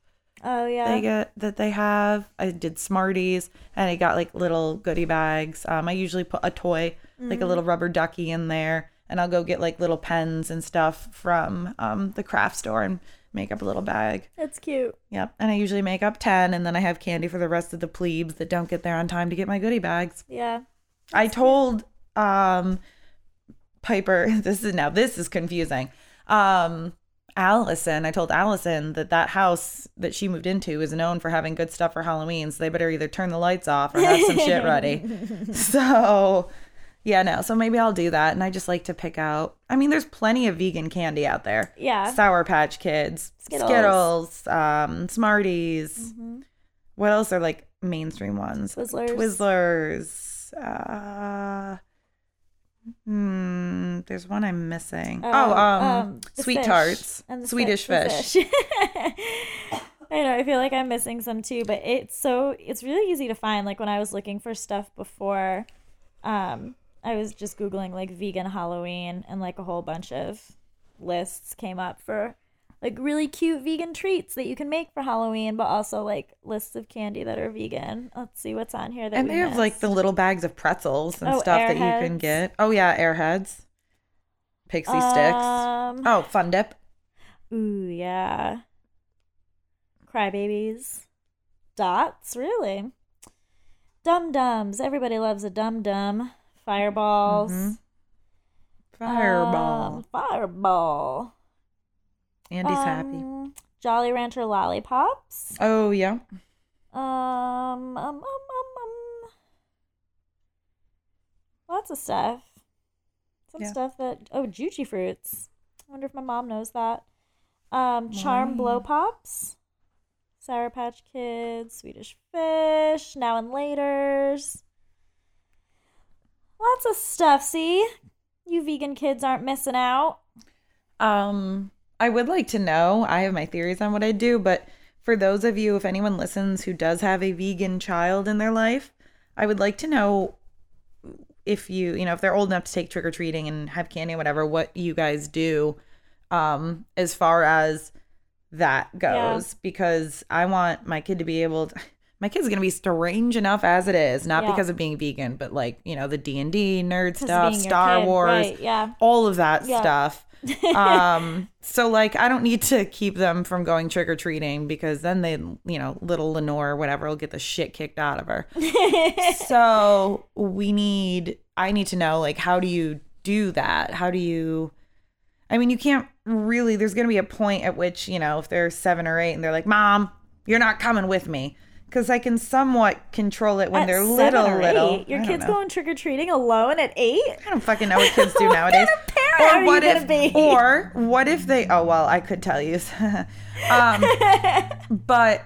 Oh yeah. they get that they have. I did Smarties and I got like little goodie bags. Um, I usually put a toy, like a Mm. little rubber ducky in there, and I'll go get like little pens and stuff from um the craft store and make up a little bag. That's cute. Yep. And I usually make up ten, and then I have candy for the rest of the plebes that don't get there on time to get my goodie bags. Yeah. I told um Piper this is now this is confusing. Um Allison, I told Allison that that house that she moved into is known for having good stuff for Halloween, so they better either turn the lights off or have some shit ready. So, yeah, no. So maybe I'll do that and I just like to pick out. I mean, there's plenty of vegan candy out there. Yeah. Sour Patch Kids, Skittles. Skittles, um, Smarties. What else are like mainstream ones? Twizzlers. Twizzlers. Uh, hmm, there's one I'm missing. Uh, oh, um, the sweet fish tarts, Swedish fi- the fish. I know. I feel like I'm missing some too, but it's so it's really easy to find. Like when I was looking for stuff before, um, I was just googling like vegan Halloween, and like a whole bunch of lists came up for like really cute vegan treats that you can make for Halloween, but also like lists of candy that are vegan. Let's see what's on here. That And they have like the little bags of pretzels and Oh, stuff that you can get. Oh yeah, Airheads, Pixie sticks. Um, Oh, Fun Dip. Ooh, yeah. Crybabies. Dots, really. Dum Dums. Everybody loves a Dum Dum. Fireballs. Mhm. Fireball. Um, fireball. Andy's happy. Um, Jolly Rancher lollipops. Oh yeah. Um, um, um, um, um. Lots of stuff. Some Yeah. stuff that oh, Jujyfruits. I wonder if my mom knows that. Um, Charm blow pops. Sour Patch Kids, Swedish Fish, Now and Later's. Lots of stuff. See, you vegan kids aren't missing out. Um, I would like to know. I have my theories on what I do, but for those of you, if anyone listens who does have a vegan child in their life, I would like to know if you, you know, if they're old enough to take trick or treating and have candy or whatever, what you guys do, um, as far as that goes, because I want my kid to be able to. My kid's gonna be strange enough as it is, not Yeah. because of being vegan, but like you know the D and D nerd stuff, Star kid, Wars, right, yeah. all of that Yeah. stuff. Um, so like I don't need to keep them from going trick or treating because then they, you know, little Lenore or whatever will get the shit kicked out of her. so we need, I need to know like how do you do that? How do you? I mean, you can't really. There's gonna be a point at which you know if they're seven or eight and they're like, "Mom, you're not coming with me." Because I can somewhat control it when At they're little, or little. Your I kid's going trick or treating alone at eight? I don't fucking know what kids do What nowadays. kind of parent are what if, be? or what if they? Oh well, I could tell you. um, but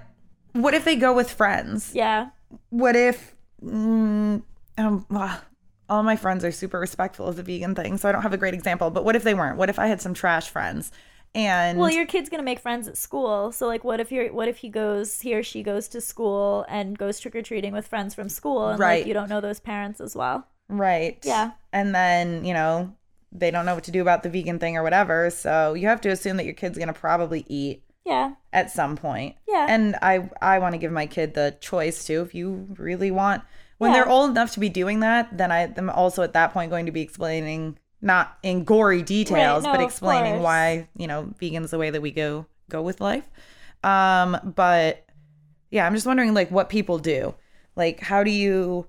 what if they go with friends? Yeah. What if? Mm, um, well, all my friends are super respectful of the vegan thing, so I don't have a great example. But what if they weren't? What if I had some trash friends? And Well, your kid's gonna make friends at school. So like, what if you're what if he goes he or she goes to school and goes trick or treating with friends from school, and Right. like you don't know those parents as well. right, Yeah. and then you know they don't know what to do about the vegan thing or whatever. So you have to assume that your kid's gonna probably eat Yeah. at some point. Yeah. And I I want to give my kid the choice too. If you really want, when Yeah. they're old enough to be doing that, then I am also at that point going to be explaining not in gory details, no, but explaining why you know vegan's the way that we go go with life. Um, but yeah, I'm just wondering like what people do. Like, how do you,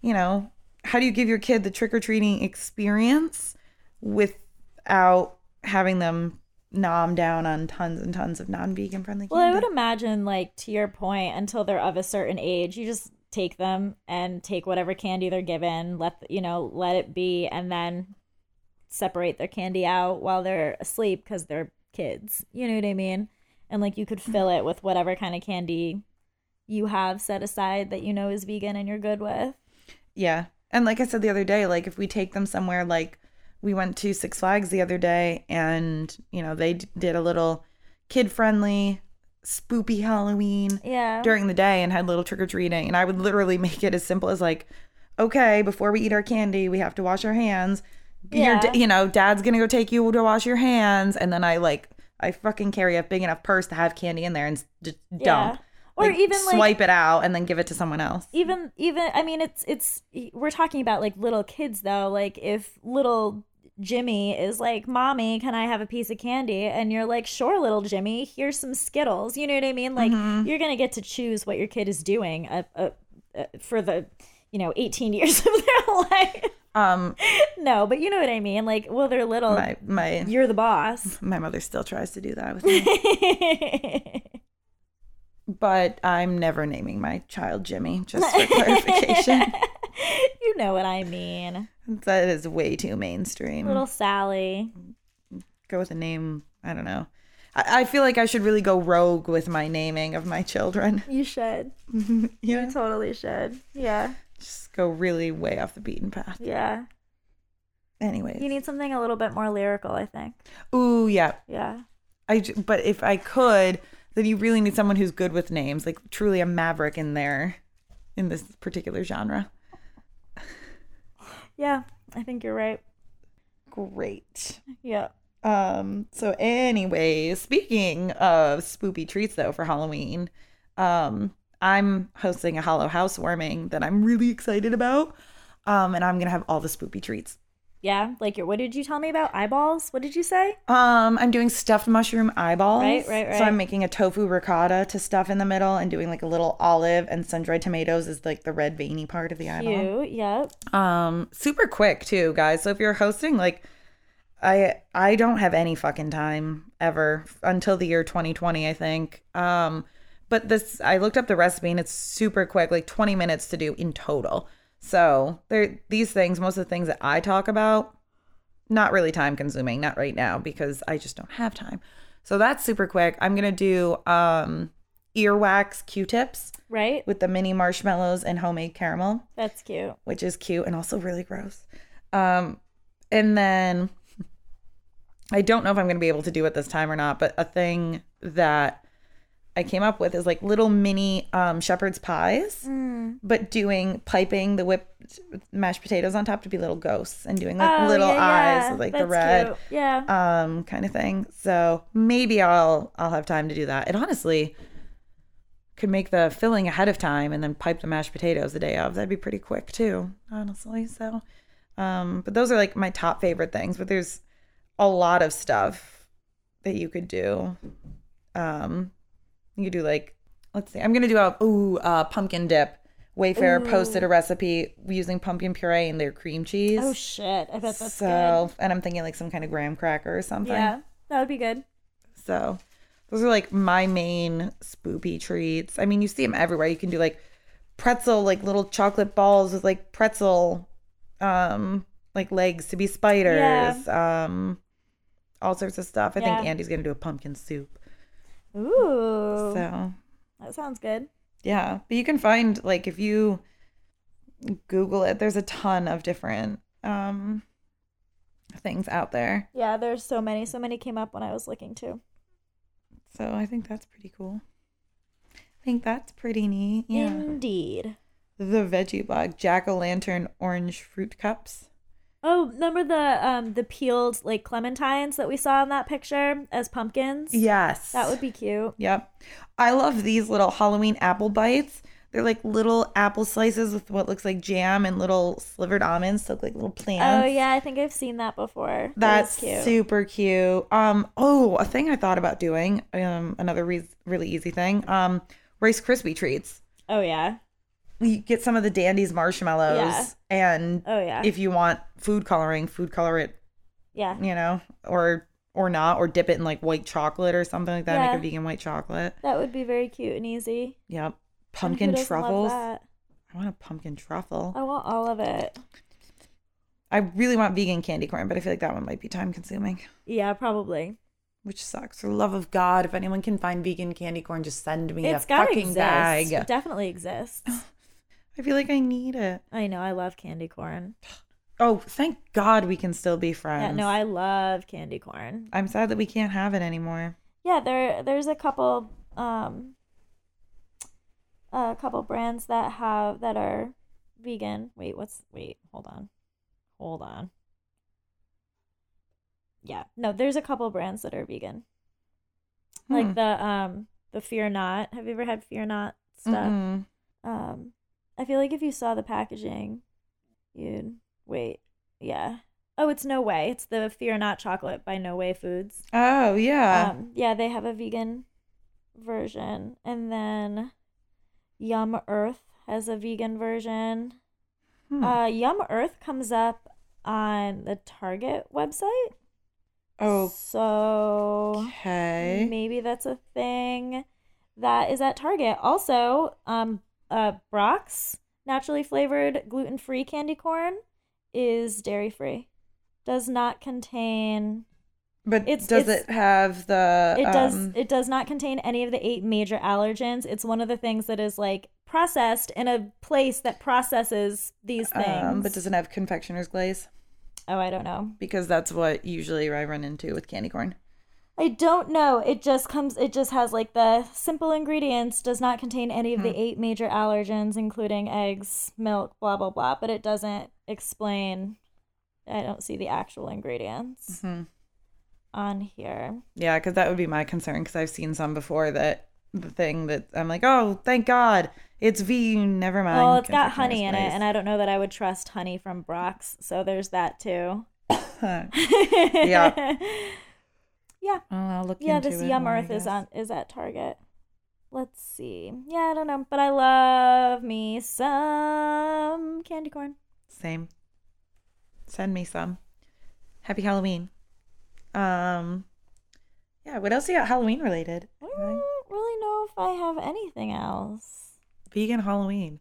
you know, how do you give your kid the trick or treating experience without having them nom down on tons and tons of non vegan friendly Well, I would imagine, like, to your point, until they're of a certain age, you just take them and take whatever candy they're given, let you know, let it be, and then separate their candy out while they're asleep because they're kids. You know what I mean? And like, you could mm-hmm. fill it with whatever kind of candy you have set aside that you know is vegan and you're good with. Yeah. And like I said the other day, like if we take them somewhere, like we went to Six Flags the other day and, you know, they d- did a little kid friendly, spoopy Halloween Yeah. during the day and had little trick or treating. And I would literally make it as simple as like, okay, before we eat our candy, we have to wash our hands. Your Yeah. da- you know, dad's gonna go take you to wash your hands. And then I like, I fucking carry a big enough purse to have candy in there and just dump. Or Like, even like swipe it out and then give it to someone else. even even i mean it's it's we're talking about like little kids though like if little jimmy is like mommy can i have a piece of candy and you're like sure little jimmy here's some skittles you know what i mean like Mm-hmm. you're gonna get to choose what your kid is doing uh, uh, uh, for the you know 18 years of their life Um, no but you know what i mean like well they're little my my you're the boss My mother still tries to do that with me, but I'm never naming my child Jimmy, just for clarification. you know what i mean that is way too mainstream. little sally Go with a name, I don't know. I, I feel like I should really go rogue with my naming of my children. you should Yeah. totally should yeah Just go really way off the beaten path. Yeah. Anyways. You need something a little bit more lyrical, I think. Ooh, yeah. Yeah. I but if I could, then you really need someone who's good with names, like truly a maverick in there, in this particular genre. Yeah. I think you're right. Great. Yeah. Um, so anyways, speaking of spoopy treats though for Halloween, um, I'm hosting a hollow housewarming that I'm really excited about. Um, and I'm gonna have all the spoopy treats. Yeah. Like your what did you tell me about? Eyeballs? What did you say? Um, I'm doing stuffed mushroom eyeballs. Right, right, right. So. I'm making a tofu ricotta to stuff in the middle and doing like a little olive and sun-dried tomatoes is like the red veiny part of the eyeball. Cute. Yep. Um, super quick too, guys. So if you're hosting, like, I I don't have any fucking time ever until the year 2020, I think. Um, but this I looked up the recipe and it's super quick, like 20 minutes to do in total. So there, these things, most of the things that I talk about, not really time consuming, not right now because I just don't have time. So that's super quick. I'm gonna do um earwax Q-tips Right? with the mini marshmallows and homemade caramel That's cute. which is cute and also really gross. Um, and then I don't know if I'm going to be able to do it this time or not, but a thing that I came up with is like little mini um, shepherd's pies, Mm. but doing piping the whipped mashed potatoes on top to be little ghosts and doing like Oh, little yeah, eyes yeah. with like the red cute. Yeah. um kind of thing. So maybe I'll I'll have time to do that. It honestly could make the filling ahead of time and then pipe the mashed potatoes the day of. That'd be pretty quick too, honestly. So um but those are like my top favorite things, but there's a lot of stuff that you could do. Um you could do like let's see. I'm going to do a ooh uh pumpkin dip. Wayfair Ooh. posted a recipe using pumpkin puree and their cream cheese. oh shit. I bet that's so, and I'm thinking like some kind of graham cracker or something. Yeah. That would be good. So, those are like my main spoopy treats. I mean, you see them everywhere. You can do like pretzel, like little chocolate balls with like pretzel, um, like legs to be spiders, um, all sorts of stuff. I think Andy's gonna do a pumpkin soup. Ooh. So, That sounds good. yeah, but you can find like if you Google it. There's a ton of different um things out there. Yeah, there's so many. So many came up when I was looking too. So I think that's pretty cool. I think that's pretty neat. Yeah. Indeed. the veggie blog, Jack o' lantern orange fruit cups. Oh, remember the um the peeled like clementines that we saw in that picture as pumpkins? Yes. That would be cute. Yep. I love these little Halloween apple bites. They're like little apple slices with what looks like jam and little slivered almonds look like little plants. Oh yeah, I think I've seen that before. That's is cute. super cute. Um oh, a thing I thought about doing, um another re- really easy thing. Um Rice Krispie treats. Oh yeah. You get some of the Dandies marshmallows Yeah. and Oh yeah. if you want food coloring, food color it, yeah. you know, or or not or dip it in like white chocolate or something like that, Yeah. make a vegan white chocolate. That would be very cute and easy. Yep. Pumpkin love truffles. that? I want a pumpkin truffle. I want all of it. I really want vegan candy corn, but I feel like that one might be time consuming, Yeah, probably. which sucks. For the love of God, if anyone can find vegan candy corn, just send me It's a fucking exist. bag. It definitely exists. I feel like I need it. I know. I love candy corn. Oh, thank God we can still be friends. Yeah, no, I love candy corn. I'm sad that we can't have it anymore. Yeah, there there's a couple um a couple brands that have that are vegan. Wait, what's wait, hold on. Hold on. Yeah. No, there's a couple brands that are vegan. Hmm. Like the um the Fear Not. Have you ever had Fear Not stuff? Mm-mm. Um I feel like if you saw the packaging, you'd wait. Yeah. Oh, it's No Whey. It's the Fear Not chocolate by No Whey Foods. Oh yeah. Um, yeah, they have a vegan version, and then Yum Earth has a vegan version. Hmm. Uh, Yum Earth comes up on the Target website, oh, so okay. maybe that's a thing that is at Target. Also, um, uh, Brach's naturally flavored gluten free candy corn is dairy free. Does not contain But it's- does it's- it have the? It does. um, It does not contain any of the eight major allergens. It's one of the things that is like processed in a place that processes these things. um, but does it have confectioner's glaze? oh, I don't know. Because that's what usually I run into with candy corn. I don't know. It just comes. It just has like the simple ingredients. Does not contain any of the eight major allergens, including eggs, milk, blah blah blah. But it doesn't explain. I don't see the actual ingredients Mhm. on here. Yeah, because that would be my concern. Because I've seen some before that the thing that I'm like, oh, thank God, it's V. Never mind. Well, it's got honey in it, and I don't know that I would trust honey from Brach's. So there's that too. Yeah. yeah. Well, I'll look Yeah, this Yum Earth is on is at Target. Let's see. Yeah, I don't know, but I love me some candy corn. Same. Send me some. Happy Halloween. Um, yeah. What else you got Halloween related? I don't really know if I have anything else. Vegan Halloween.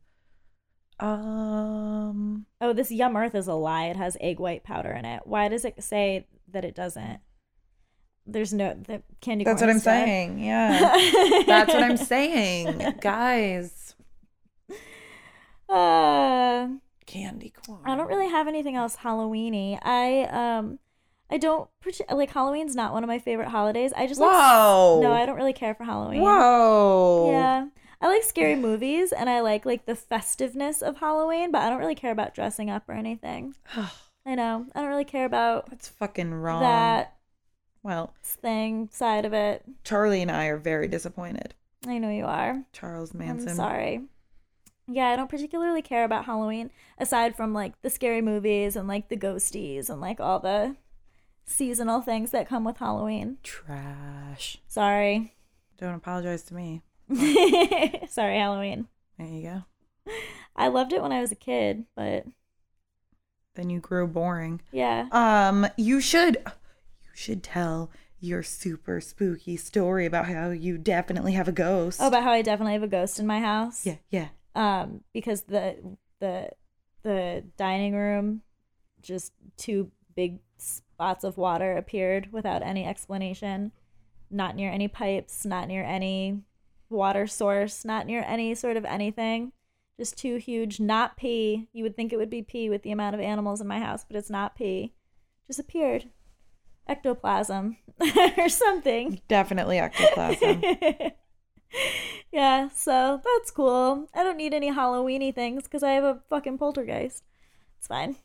Um, Oh, this Yum Earth is a lie. It has egg white powder in it. Why does it say that it doesn't? There's no the candy that's what I'm dead. saying. Yeah, that's what I'm saying, guys. Uh, Candy corn. I don't really have anything else Halloweeny. I um I don't like Halloween's not one of my favorite holidays. I just like Whoa. no, I don't really care for Halloween. Whoa. Yeah. I like scary movies and I like like the festiveness of Halloween, but I don't really care about dressing up or anything. I know. I don't really care about That's fucking wrong. that Well, thing side of it. Charlie and I are very disappointed. I know you are. Charles Manson. I'm sorry. Yeah, I don't particularly care about Halloween aside from like the scary movies and like the ghosties and like all the seasonal things that come with Halloween. Trash. Sorry. Don't apologize to me. Sorry, Halloween. There you go. I loved it when I was a kid, but Then you grew boring. yeah. Um, you should should tell your super spooky story about how you definitely have a ghost. Oh, about how I definitely have a ghost in my house. yeah, yeah. Um, because the the the dining room, just two big spots of water appeared without any explanation. Not near any pipes, not near any water source, not near any sort of anything. Just two huge, not pee. You would think it would be pee with the amount of animals in my house, but it's not pee. Just appeared. Ectoplasm or something. Definitely ectoplasm. yeah, so that's cool. I don't need any Halloweeny things because I have a fucking poltergeist. It's fine.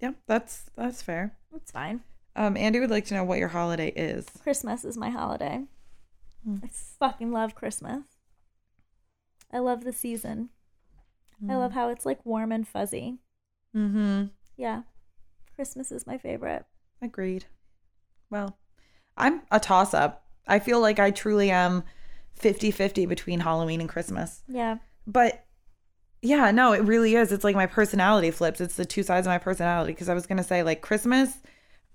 Yeah, that's that's fair. It's fine. Um, Andy would like to know what your holiday is. Christmas is my holiday. I fucking love Christmas. I love the season. I love how it's like warm and fuzzy. Mm-hmm. Yeah. Christmas is my favorite. Agreed. Well, I'm a toss up. I feel like I truly am 50 50 between Halloween and Christmas. Yeah. But yeah, no, it really is. It's like my personality flips. It's the two sides of my personality. Because I was going to say, like, Christmas,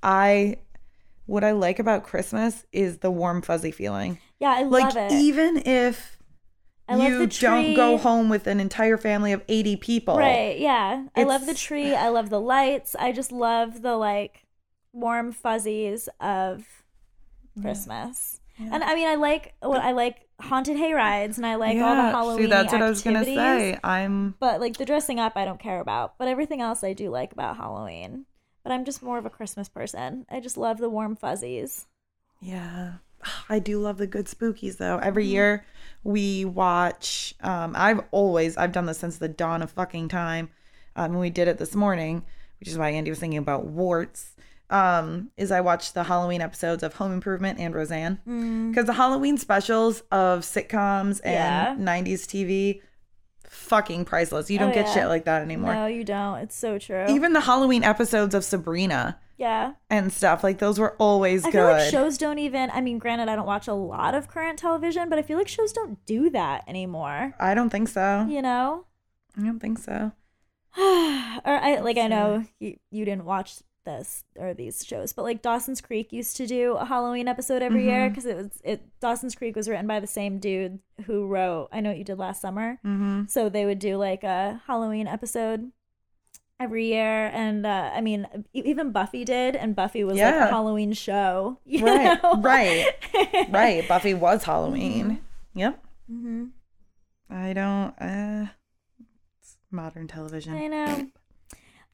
I, what I like about Christmas is the warm, fuzzy feeling. Yeah, I Like, love it. even if I you don't go home with an entire family of 80 people. Right, yeah. I love the tree. I love the lights. I just love the like warm fuzzies of Christmas. And I mean I like what I like haunted hay rides and I like all the Halloween See, that's what I was going to say. I'm, But like the dressing up I don't care about. But everything else I do like about Halloween. But I'm just more of a Christmas person. I just love the warm fuzzies. Yeah. I do love the good spookies though. Every Mm-hmm. year we watch um I've always I've done this since the dawn of fucking time. Um we did it this morning, which is why Andy was thinking about warts. Um is I watched the Halloween episodes of Home Improvement and Roseanne. Cuz the Halloween specials of sitcoms and Mm. Yeah. 90s TV fucking priceless. You don't Oh, get yeah. shit like that anymore. No, you don't. It's so true. Even the Halloween episodes of Sabrina yeah. and stuff like those were always I good. feel like shows don't even. I mean, granted, I don't watch a lot of current television, but I feel like shows don't do that anymore. I don't think so. You know, I don't think so. or I like I know you, you didn't watch this or these shows, but like Dawson's Creek used to do a Halloween episode every year Mm-hmm. because it was it Dawson's Creek was written by the same dude who wrote I know what you did last summer. Mm-hmm. So they would do like a Halloween episode every year, and uh, I mean even Buffy did, and Buffy was like a Halloween show. Right, know? right, right. Buffy was Halloween. Yep. Mm-hmm. I don't. Uh, it's modern television. I know.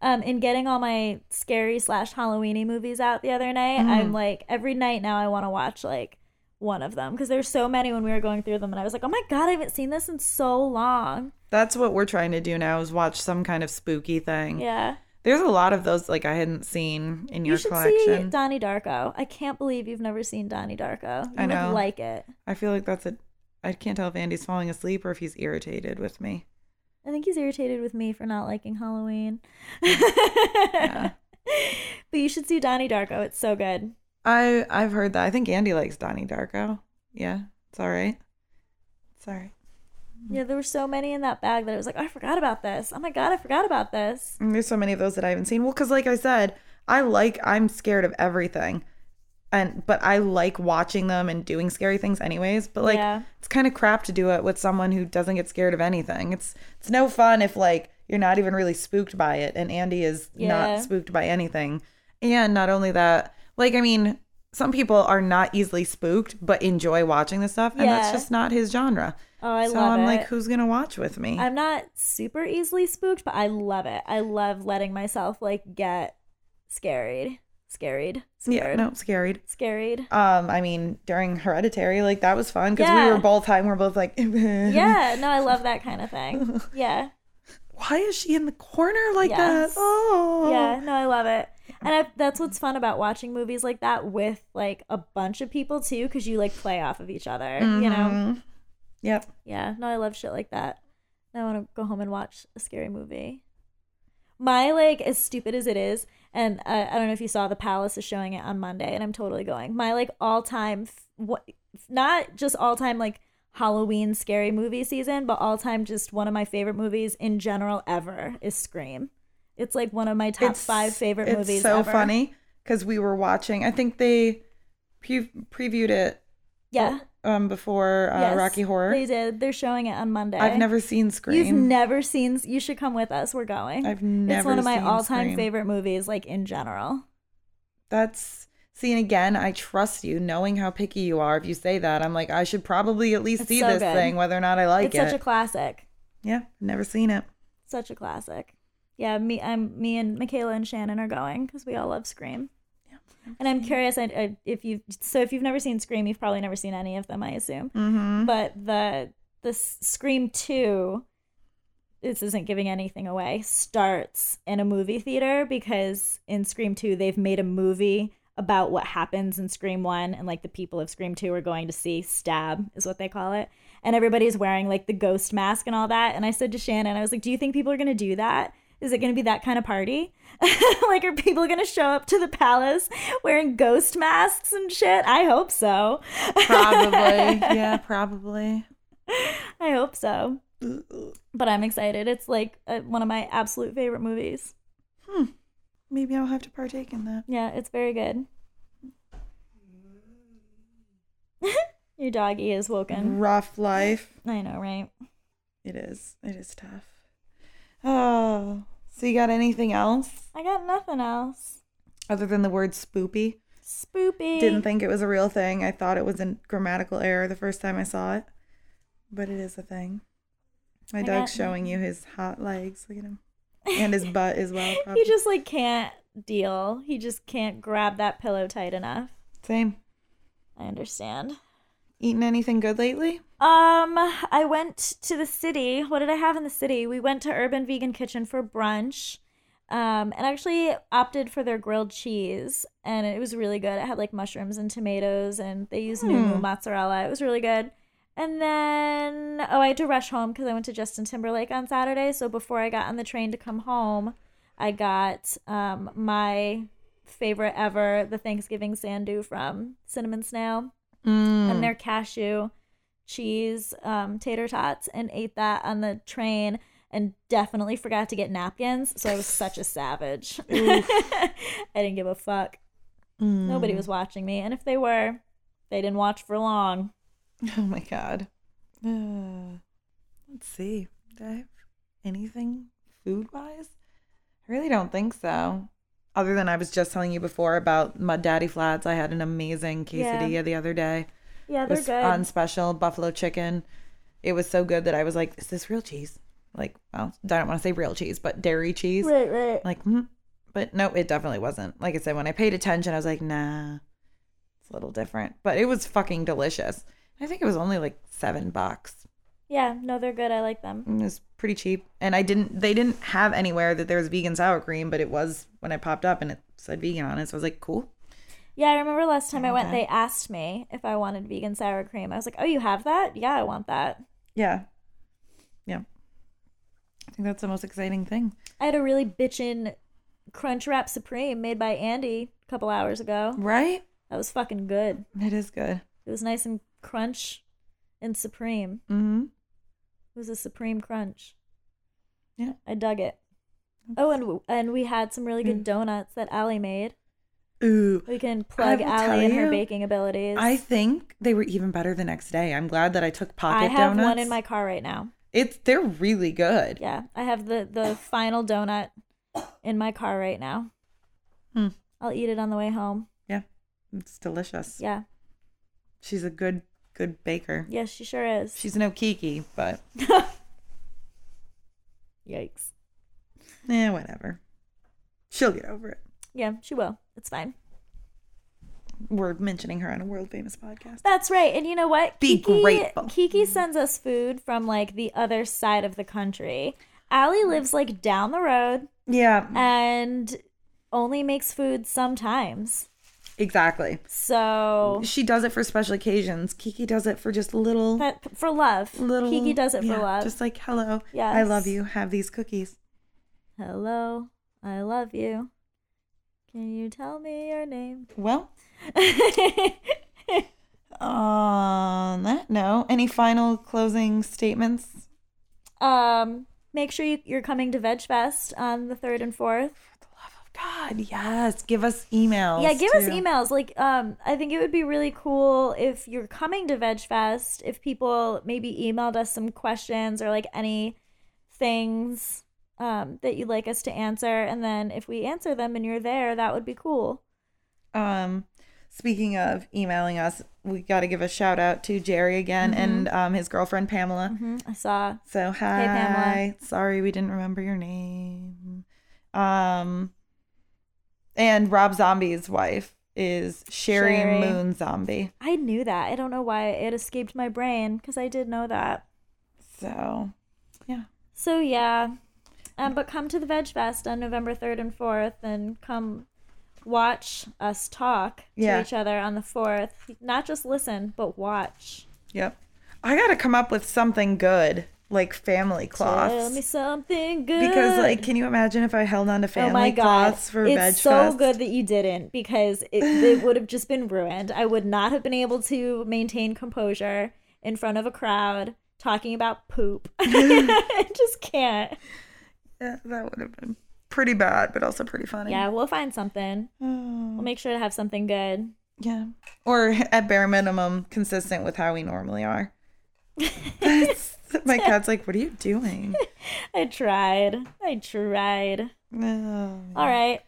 Um, in getting all my scary slash Halloweeny movies out the other night, I'm like every night now I want to watch like one of them because there's so many when we were going through them, and I was like, oh my god, I haven't seen this in so long. That's what we're trying to do now is watch some kind of spooky thing. Yeah, There's a lot of those like I hadn't seen in your you should see collection. Donnie Darko. I can't believe you've never seen Donnie Darko. You I would know. like it. I feel like that's a. I can't tell if Andy's falling asleep or if he's irritated with me. I think he's irritated with me for not liking Halloween. But you should see Donnie Darko. It's so good. I I've heard that. I think Andy likes Donnie Darko. Yeah, it's all right. It's all right. Yeah, there were so many in that bag that I was like, oh, I forgot about this. Oh my god, I forgot about this. And there's so many of those that I haven't seen. Well, because like I said, I like I'm scared of everything, and but I like watching them and doing scary things anyways. But like Yeah. it's kind of crap to do it with someone who doesn't get scared of anything. It's it's no fun if like you're not even really spooked by it, and Andy is Yeah. not spooked by anything. And not only that, like I mean, some people are not easily spooked but enjoy watching this stuff, and that's just not his genre. Oh, I so love I'm it. like, who's gonna watch with me? I'm not super easily spooked, but I love it. I love letting myself like get scared, scared, yeah, no, scared. scared. Um, I mean, during Hereditary, like that was fun because Yeah. we were both high and we are both like, Yeah, no, I love that kind of thing. Yeah, Why is she in the corner like that? Oh, yeah, no, I love it. And I, that's what's fun about watching movies like that with like a bunch of people too, because you like play off of each other. You know? Mhm. Yep. Yeah, no, I love shit like that. I want to go home and watch a scary movie. My like, as stupid as it is, and uh, I don't know if you saw The Palace is showing it on Monday, and I'm totally going. My like all time, what, not just all time like Halloween scary movie season, but all time just one of my favorite movies in general ever is Scream. It's like one of my top five favorite it's movies. so ever. funny because we were watching. I think they pre- previewed it Yeah, um before uh, Yes, Rocky Horror. They did. They're showing it on Monday. I've never seen Scream. You've never seen. You should come with us. We're going. I've never. it's one of my all-time Scream. favorite movies, like in general. That's seeing again. I trust you, knowing how picky you are. If you say that, I'm like, I should probably at least It's see so this good. thing, whether or not I like it's it. It's such a classic. Yeah, never seen it. Such a classic. Yeah, me, I'm me and Michaela and Shannon are going because we all love Scream. And I'm curious I, I, if you so if you've never seen Scream, you've probably never seen any of them, I assume. Mm-hmm. But the the Scream two, this isn't giving anything away. Starts in a movie theater because in Scream two they've made a movie about what happens in Scream one, and like the people of Scream two are going to see Stab is what they call it, and everybody's wearing like the ghost mask and all that. And I said to Shannon, I was like, "Do you think people are gonna do that?" Is it going to be that kind of party? like, are people going to show up to the palace wearing ghost masks and shit? I hope so. Probably. yeah, probably. I hope so. But I'm excited. It's like uh, one of my absolute favorite movies. Hmm. Maybe I'll have to partake in that. Yeah, it's very good. Your doggy is woken. Rough life. I know, right? It is. It is tough. Oh. So you got anything else I got nothing else. other than the word spoopy? Spoopy. Didn't think it was a real thing. I thought it was a grammatical error the first time I saw it. But it is a thing. My I dog's got showing you his hot legs. Look at him. And his butt as well. he just like can't deal. He just can't grab that pillow tight enough. Same. I understand. Eaten anything good lately? Um, I went to the city. What did I have in the city? We went to Urban Vegan Kitchen for brunch. Um, and actually opted for their grilled cheese, and it was really good. It had like mushrooms and tomatoes, and they used new Hmm. mozzarella. It was really good. And then, oh, I had to rush home because I went to Justin Timberlake on Saturday. So before I got on the train to come home, I got um, my favorite ever, the Thanksgiving sandu from Cinnamon Snail Mm. and their cashew cheese um, tater tots and ate that on the train and definitely forgot to get napkins. So I was such a savage. I didn't give a fuck. Mm. Nobody was watching me. And if they were, they didn't watch for long. Oh my god. Uh, let's see. Do I have anything food wise? I really don't think so. Other than I was just telling you before about Mud Daddy Flats. I had an amazing quesadilla Yeah. the other day. Yeah, they're was good. on special buffalo chicken. It was so good that I was like, is this real cheese? Like, well, I don't want to say real cheese, but dairy cheese. right, right. Like, hmm. but no, it definitely wasn't. Like I said, when I paid attention, I was like, nah, it's a little different. But it was fucking delicious. I think it was only like seven bucks. Yeah, no, they're good. I like them. It was pretty cheap. And I didn't, they didn't have anywhere that there was vegan sour cream, but it was when I popped up and it said vegan on it. So I was like, cool. Yeah, I remember last time I went, Okay. they asked me if I wanted vegan sour cream. I was like, oh, you have that? Yeah, I want that. Yeah. Yeah. I think that's the most exciting thing. I had a really bitchin' Crunch Wrap Supreme made by Andy a couple hours ago. Right? That was fucking good. It is good. It was nice and crunch and supreme. Mm-hmm. It was a supreme crunch. Yeah. I dug it. Oh, and and we had some really good donuts that Allie made. Ooh. We can plug Allie and her you, baking abilities. I think they were even better the next day. I'm glad that I took pocket I have donuts. one in my car right now. It's they're really good. Yeah, I have the the final donut in my car right now. Hmm. I'll eat it on the way home. Yeah. It's delicious. Yeah. She's a good good baker. Yes, she sure is. She's no Kiki, but Yikes. eh, whatever. She'll get over it. Yeah, she will. It's fine. We're mentioning her on a world famous podcast. That's right. And you know what? Be Kiki, grateful. Kiki sends us food from like the other side of the country. Allie lives like down the road Yeah, and only makes food sometimes. Exactly. So She does it for special occasions. Kiki does it for just little for love. little Kiki does it yeah, for love. Just like, hello. Yeah. I love you. Have these cookies. Hello, I love you. Can you tell me your name? Well, on that note, any final closing statements? um, make sure you, you're coming to Veg Fest on the third and fourth. The love of God, yes. Give us emails. Yeah, give us emails. Like, um, I think it would be really cool if you're coming to Veg Fest, if people maybe emailed us some questions or like any things um, that you'd like us to answer, and then if we answer them and you're there, that would be cool. Um, speaking of emailing us, we got to give a shout out to Jerry again and um, his girlfriend Pamela. hmm I saw. So hi, Pamela. sorry we didn't remember your name. Um, and Rob Zombie's wife is Sheri, Sheri. Moon Zombie. I knew that. I don't know why it escaped my brain because I did know that. So yeah, So yeah, um, but come to the Veg Fest on November third and fourth, and come watch us talk to Yeah. each other on the fourth. Not just listen, but watch. yep. I got to come up with something good, like family Tell me something good. Because like, can you imagine if I held on to family oh my god, cloths for it's Veg so Fest? good that you didn't because it, it would have just been ruined. I would not have been able to maintain composure in front of a crowd talking about poop. I just can't. Yeah, that would have been pretty bad, but also pretty funny. Yeah, we'll find something. Oh, We'll make sure to have something good. yeah. Or at bare minimum, consistent with how we normally are. My cat's like, what are you doing? I tried. I tried. No. All right.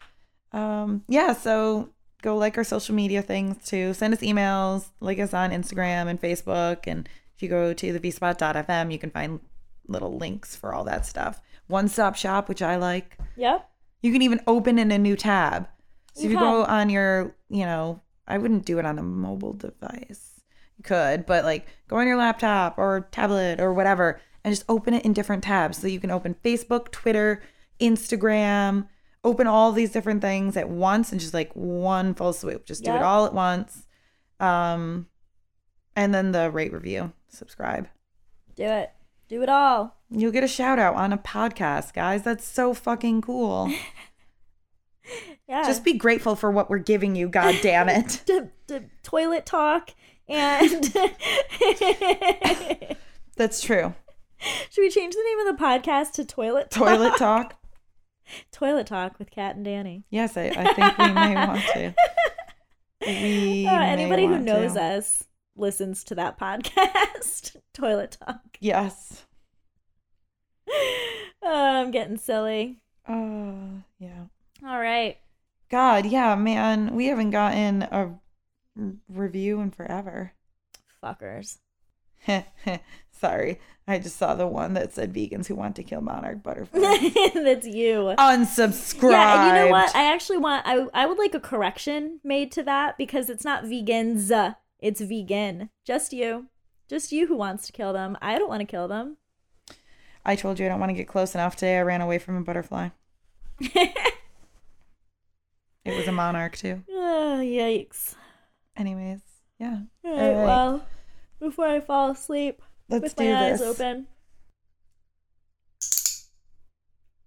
Um, yeah, so go like our social media things too. Send us emails, like us on Instagram and Facebook. And if you go to the vspot.fm, you can find little links for all that stuff. One stop shop, which I like. Yep. You can even open in a new tab. So You if you go on your, you know, I wouldn't do it on a mobile device. You could, but like go on your laptop or tablet or whatever and just open it in different tabs. So you can open Facebook, Twitter, Instagram, open all these different things at once and just like one full swoop. Just do it all at once. Um and then the rate review, subscribe. Do it. Do it all. You'll get a shout out on a podcast, guys. That's so fucking cool. Yeah. Just be grateful for what we're giving you, god damn it. D- d- toilet talk and That's true. Should we change the name of the podcast to toilet talk? Toilet talk. toilet talk with Kat and Danny Yes, I, I think we may want to. We Uh, anybody who knows to. us listens to that podcast toilet talk Yes. oh, i'm getting silly Oh, yeah. all right God, yeah, man. We haven't gotten a review in forever. fuckers Sorry. I just saw the one that said vegans who want to kill monarch butterflies. that's you Unsubscribe. Yeah, and you know what? I actually want I I would like a correction made to that because it's not vegans, uh, it's vegan. Just you. Just you who wants to kill them. I don't want to kill them. I told you I don't want to get close enough today. I ran away from a butterfly. It was a monarch too. oh, yikes. Anyways, yeah. All All right, right. well, before I fall asleep Let's with do my this. eyes open.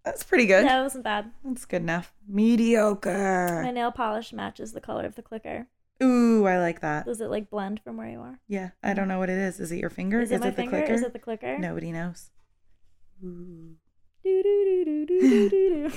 That's pretty good. That wasn't bad. That's good enough. Mediocre. My nail polish matches the color of the clicker. Ooh, I like that. Does it like blend from where you are? Yeah, I don't know what it is. Is it your finger? Is it my the finger? clicker? Is it the clicker? Nobody knows. Ooh. Do, do, do, do, do, do, do.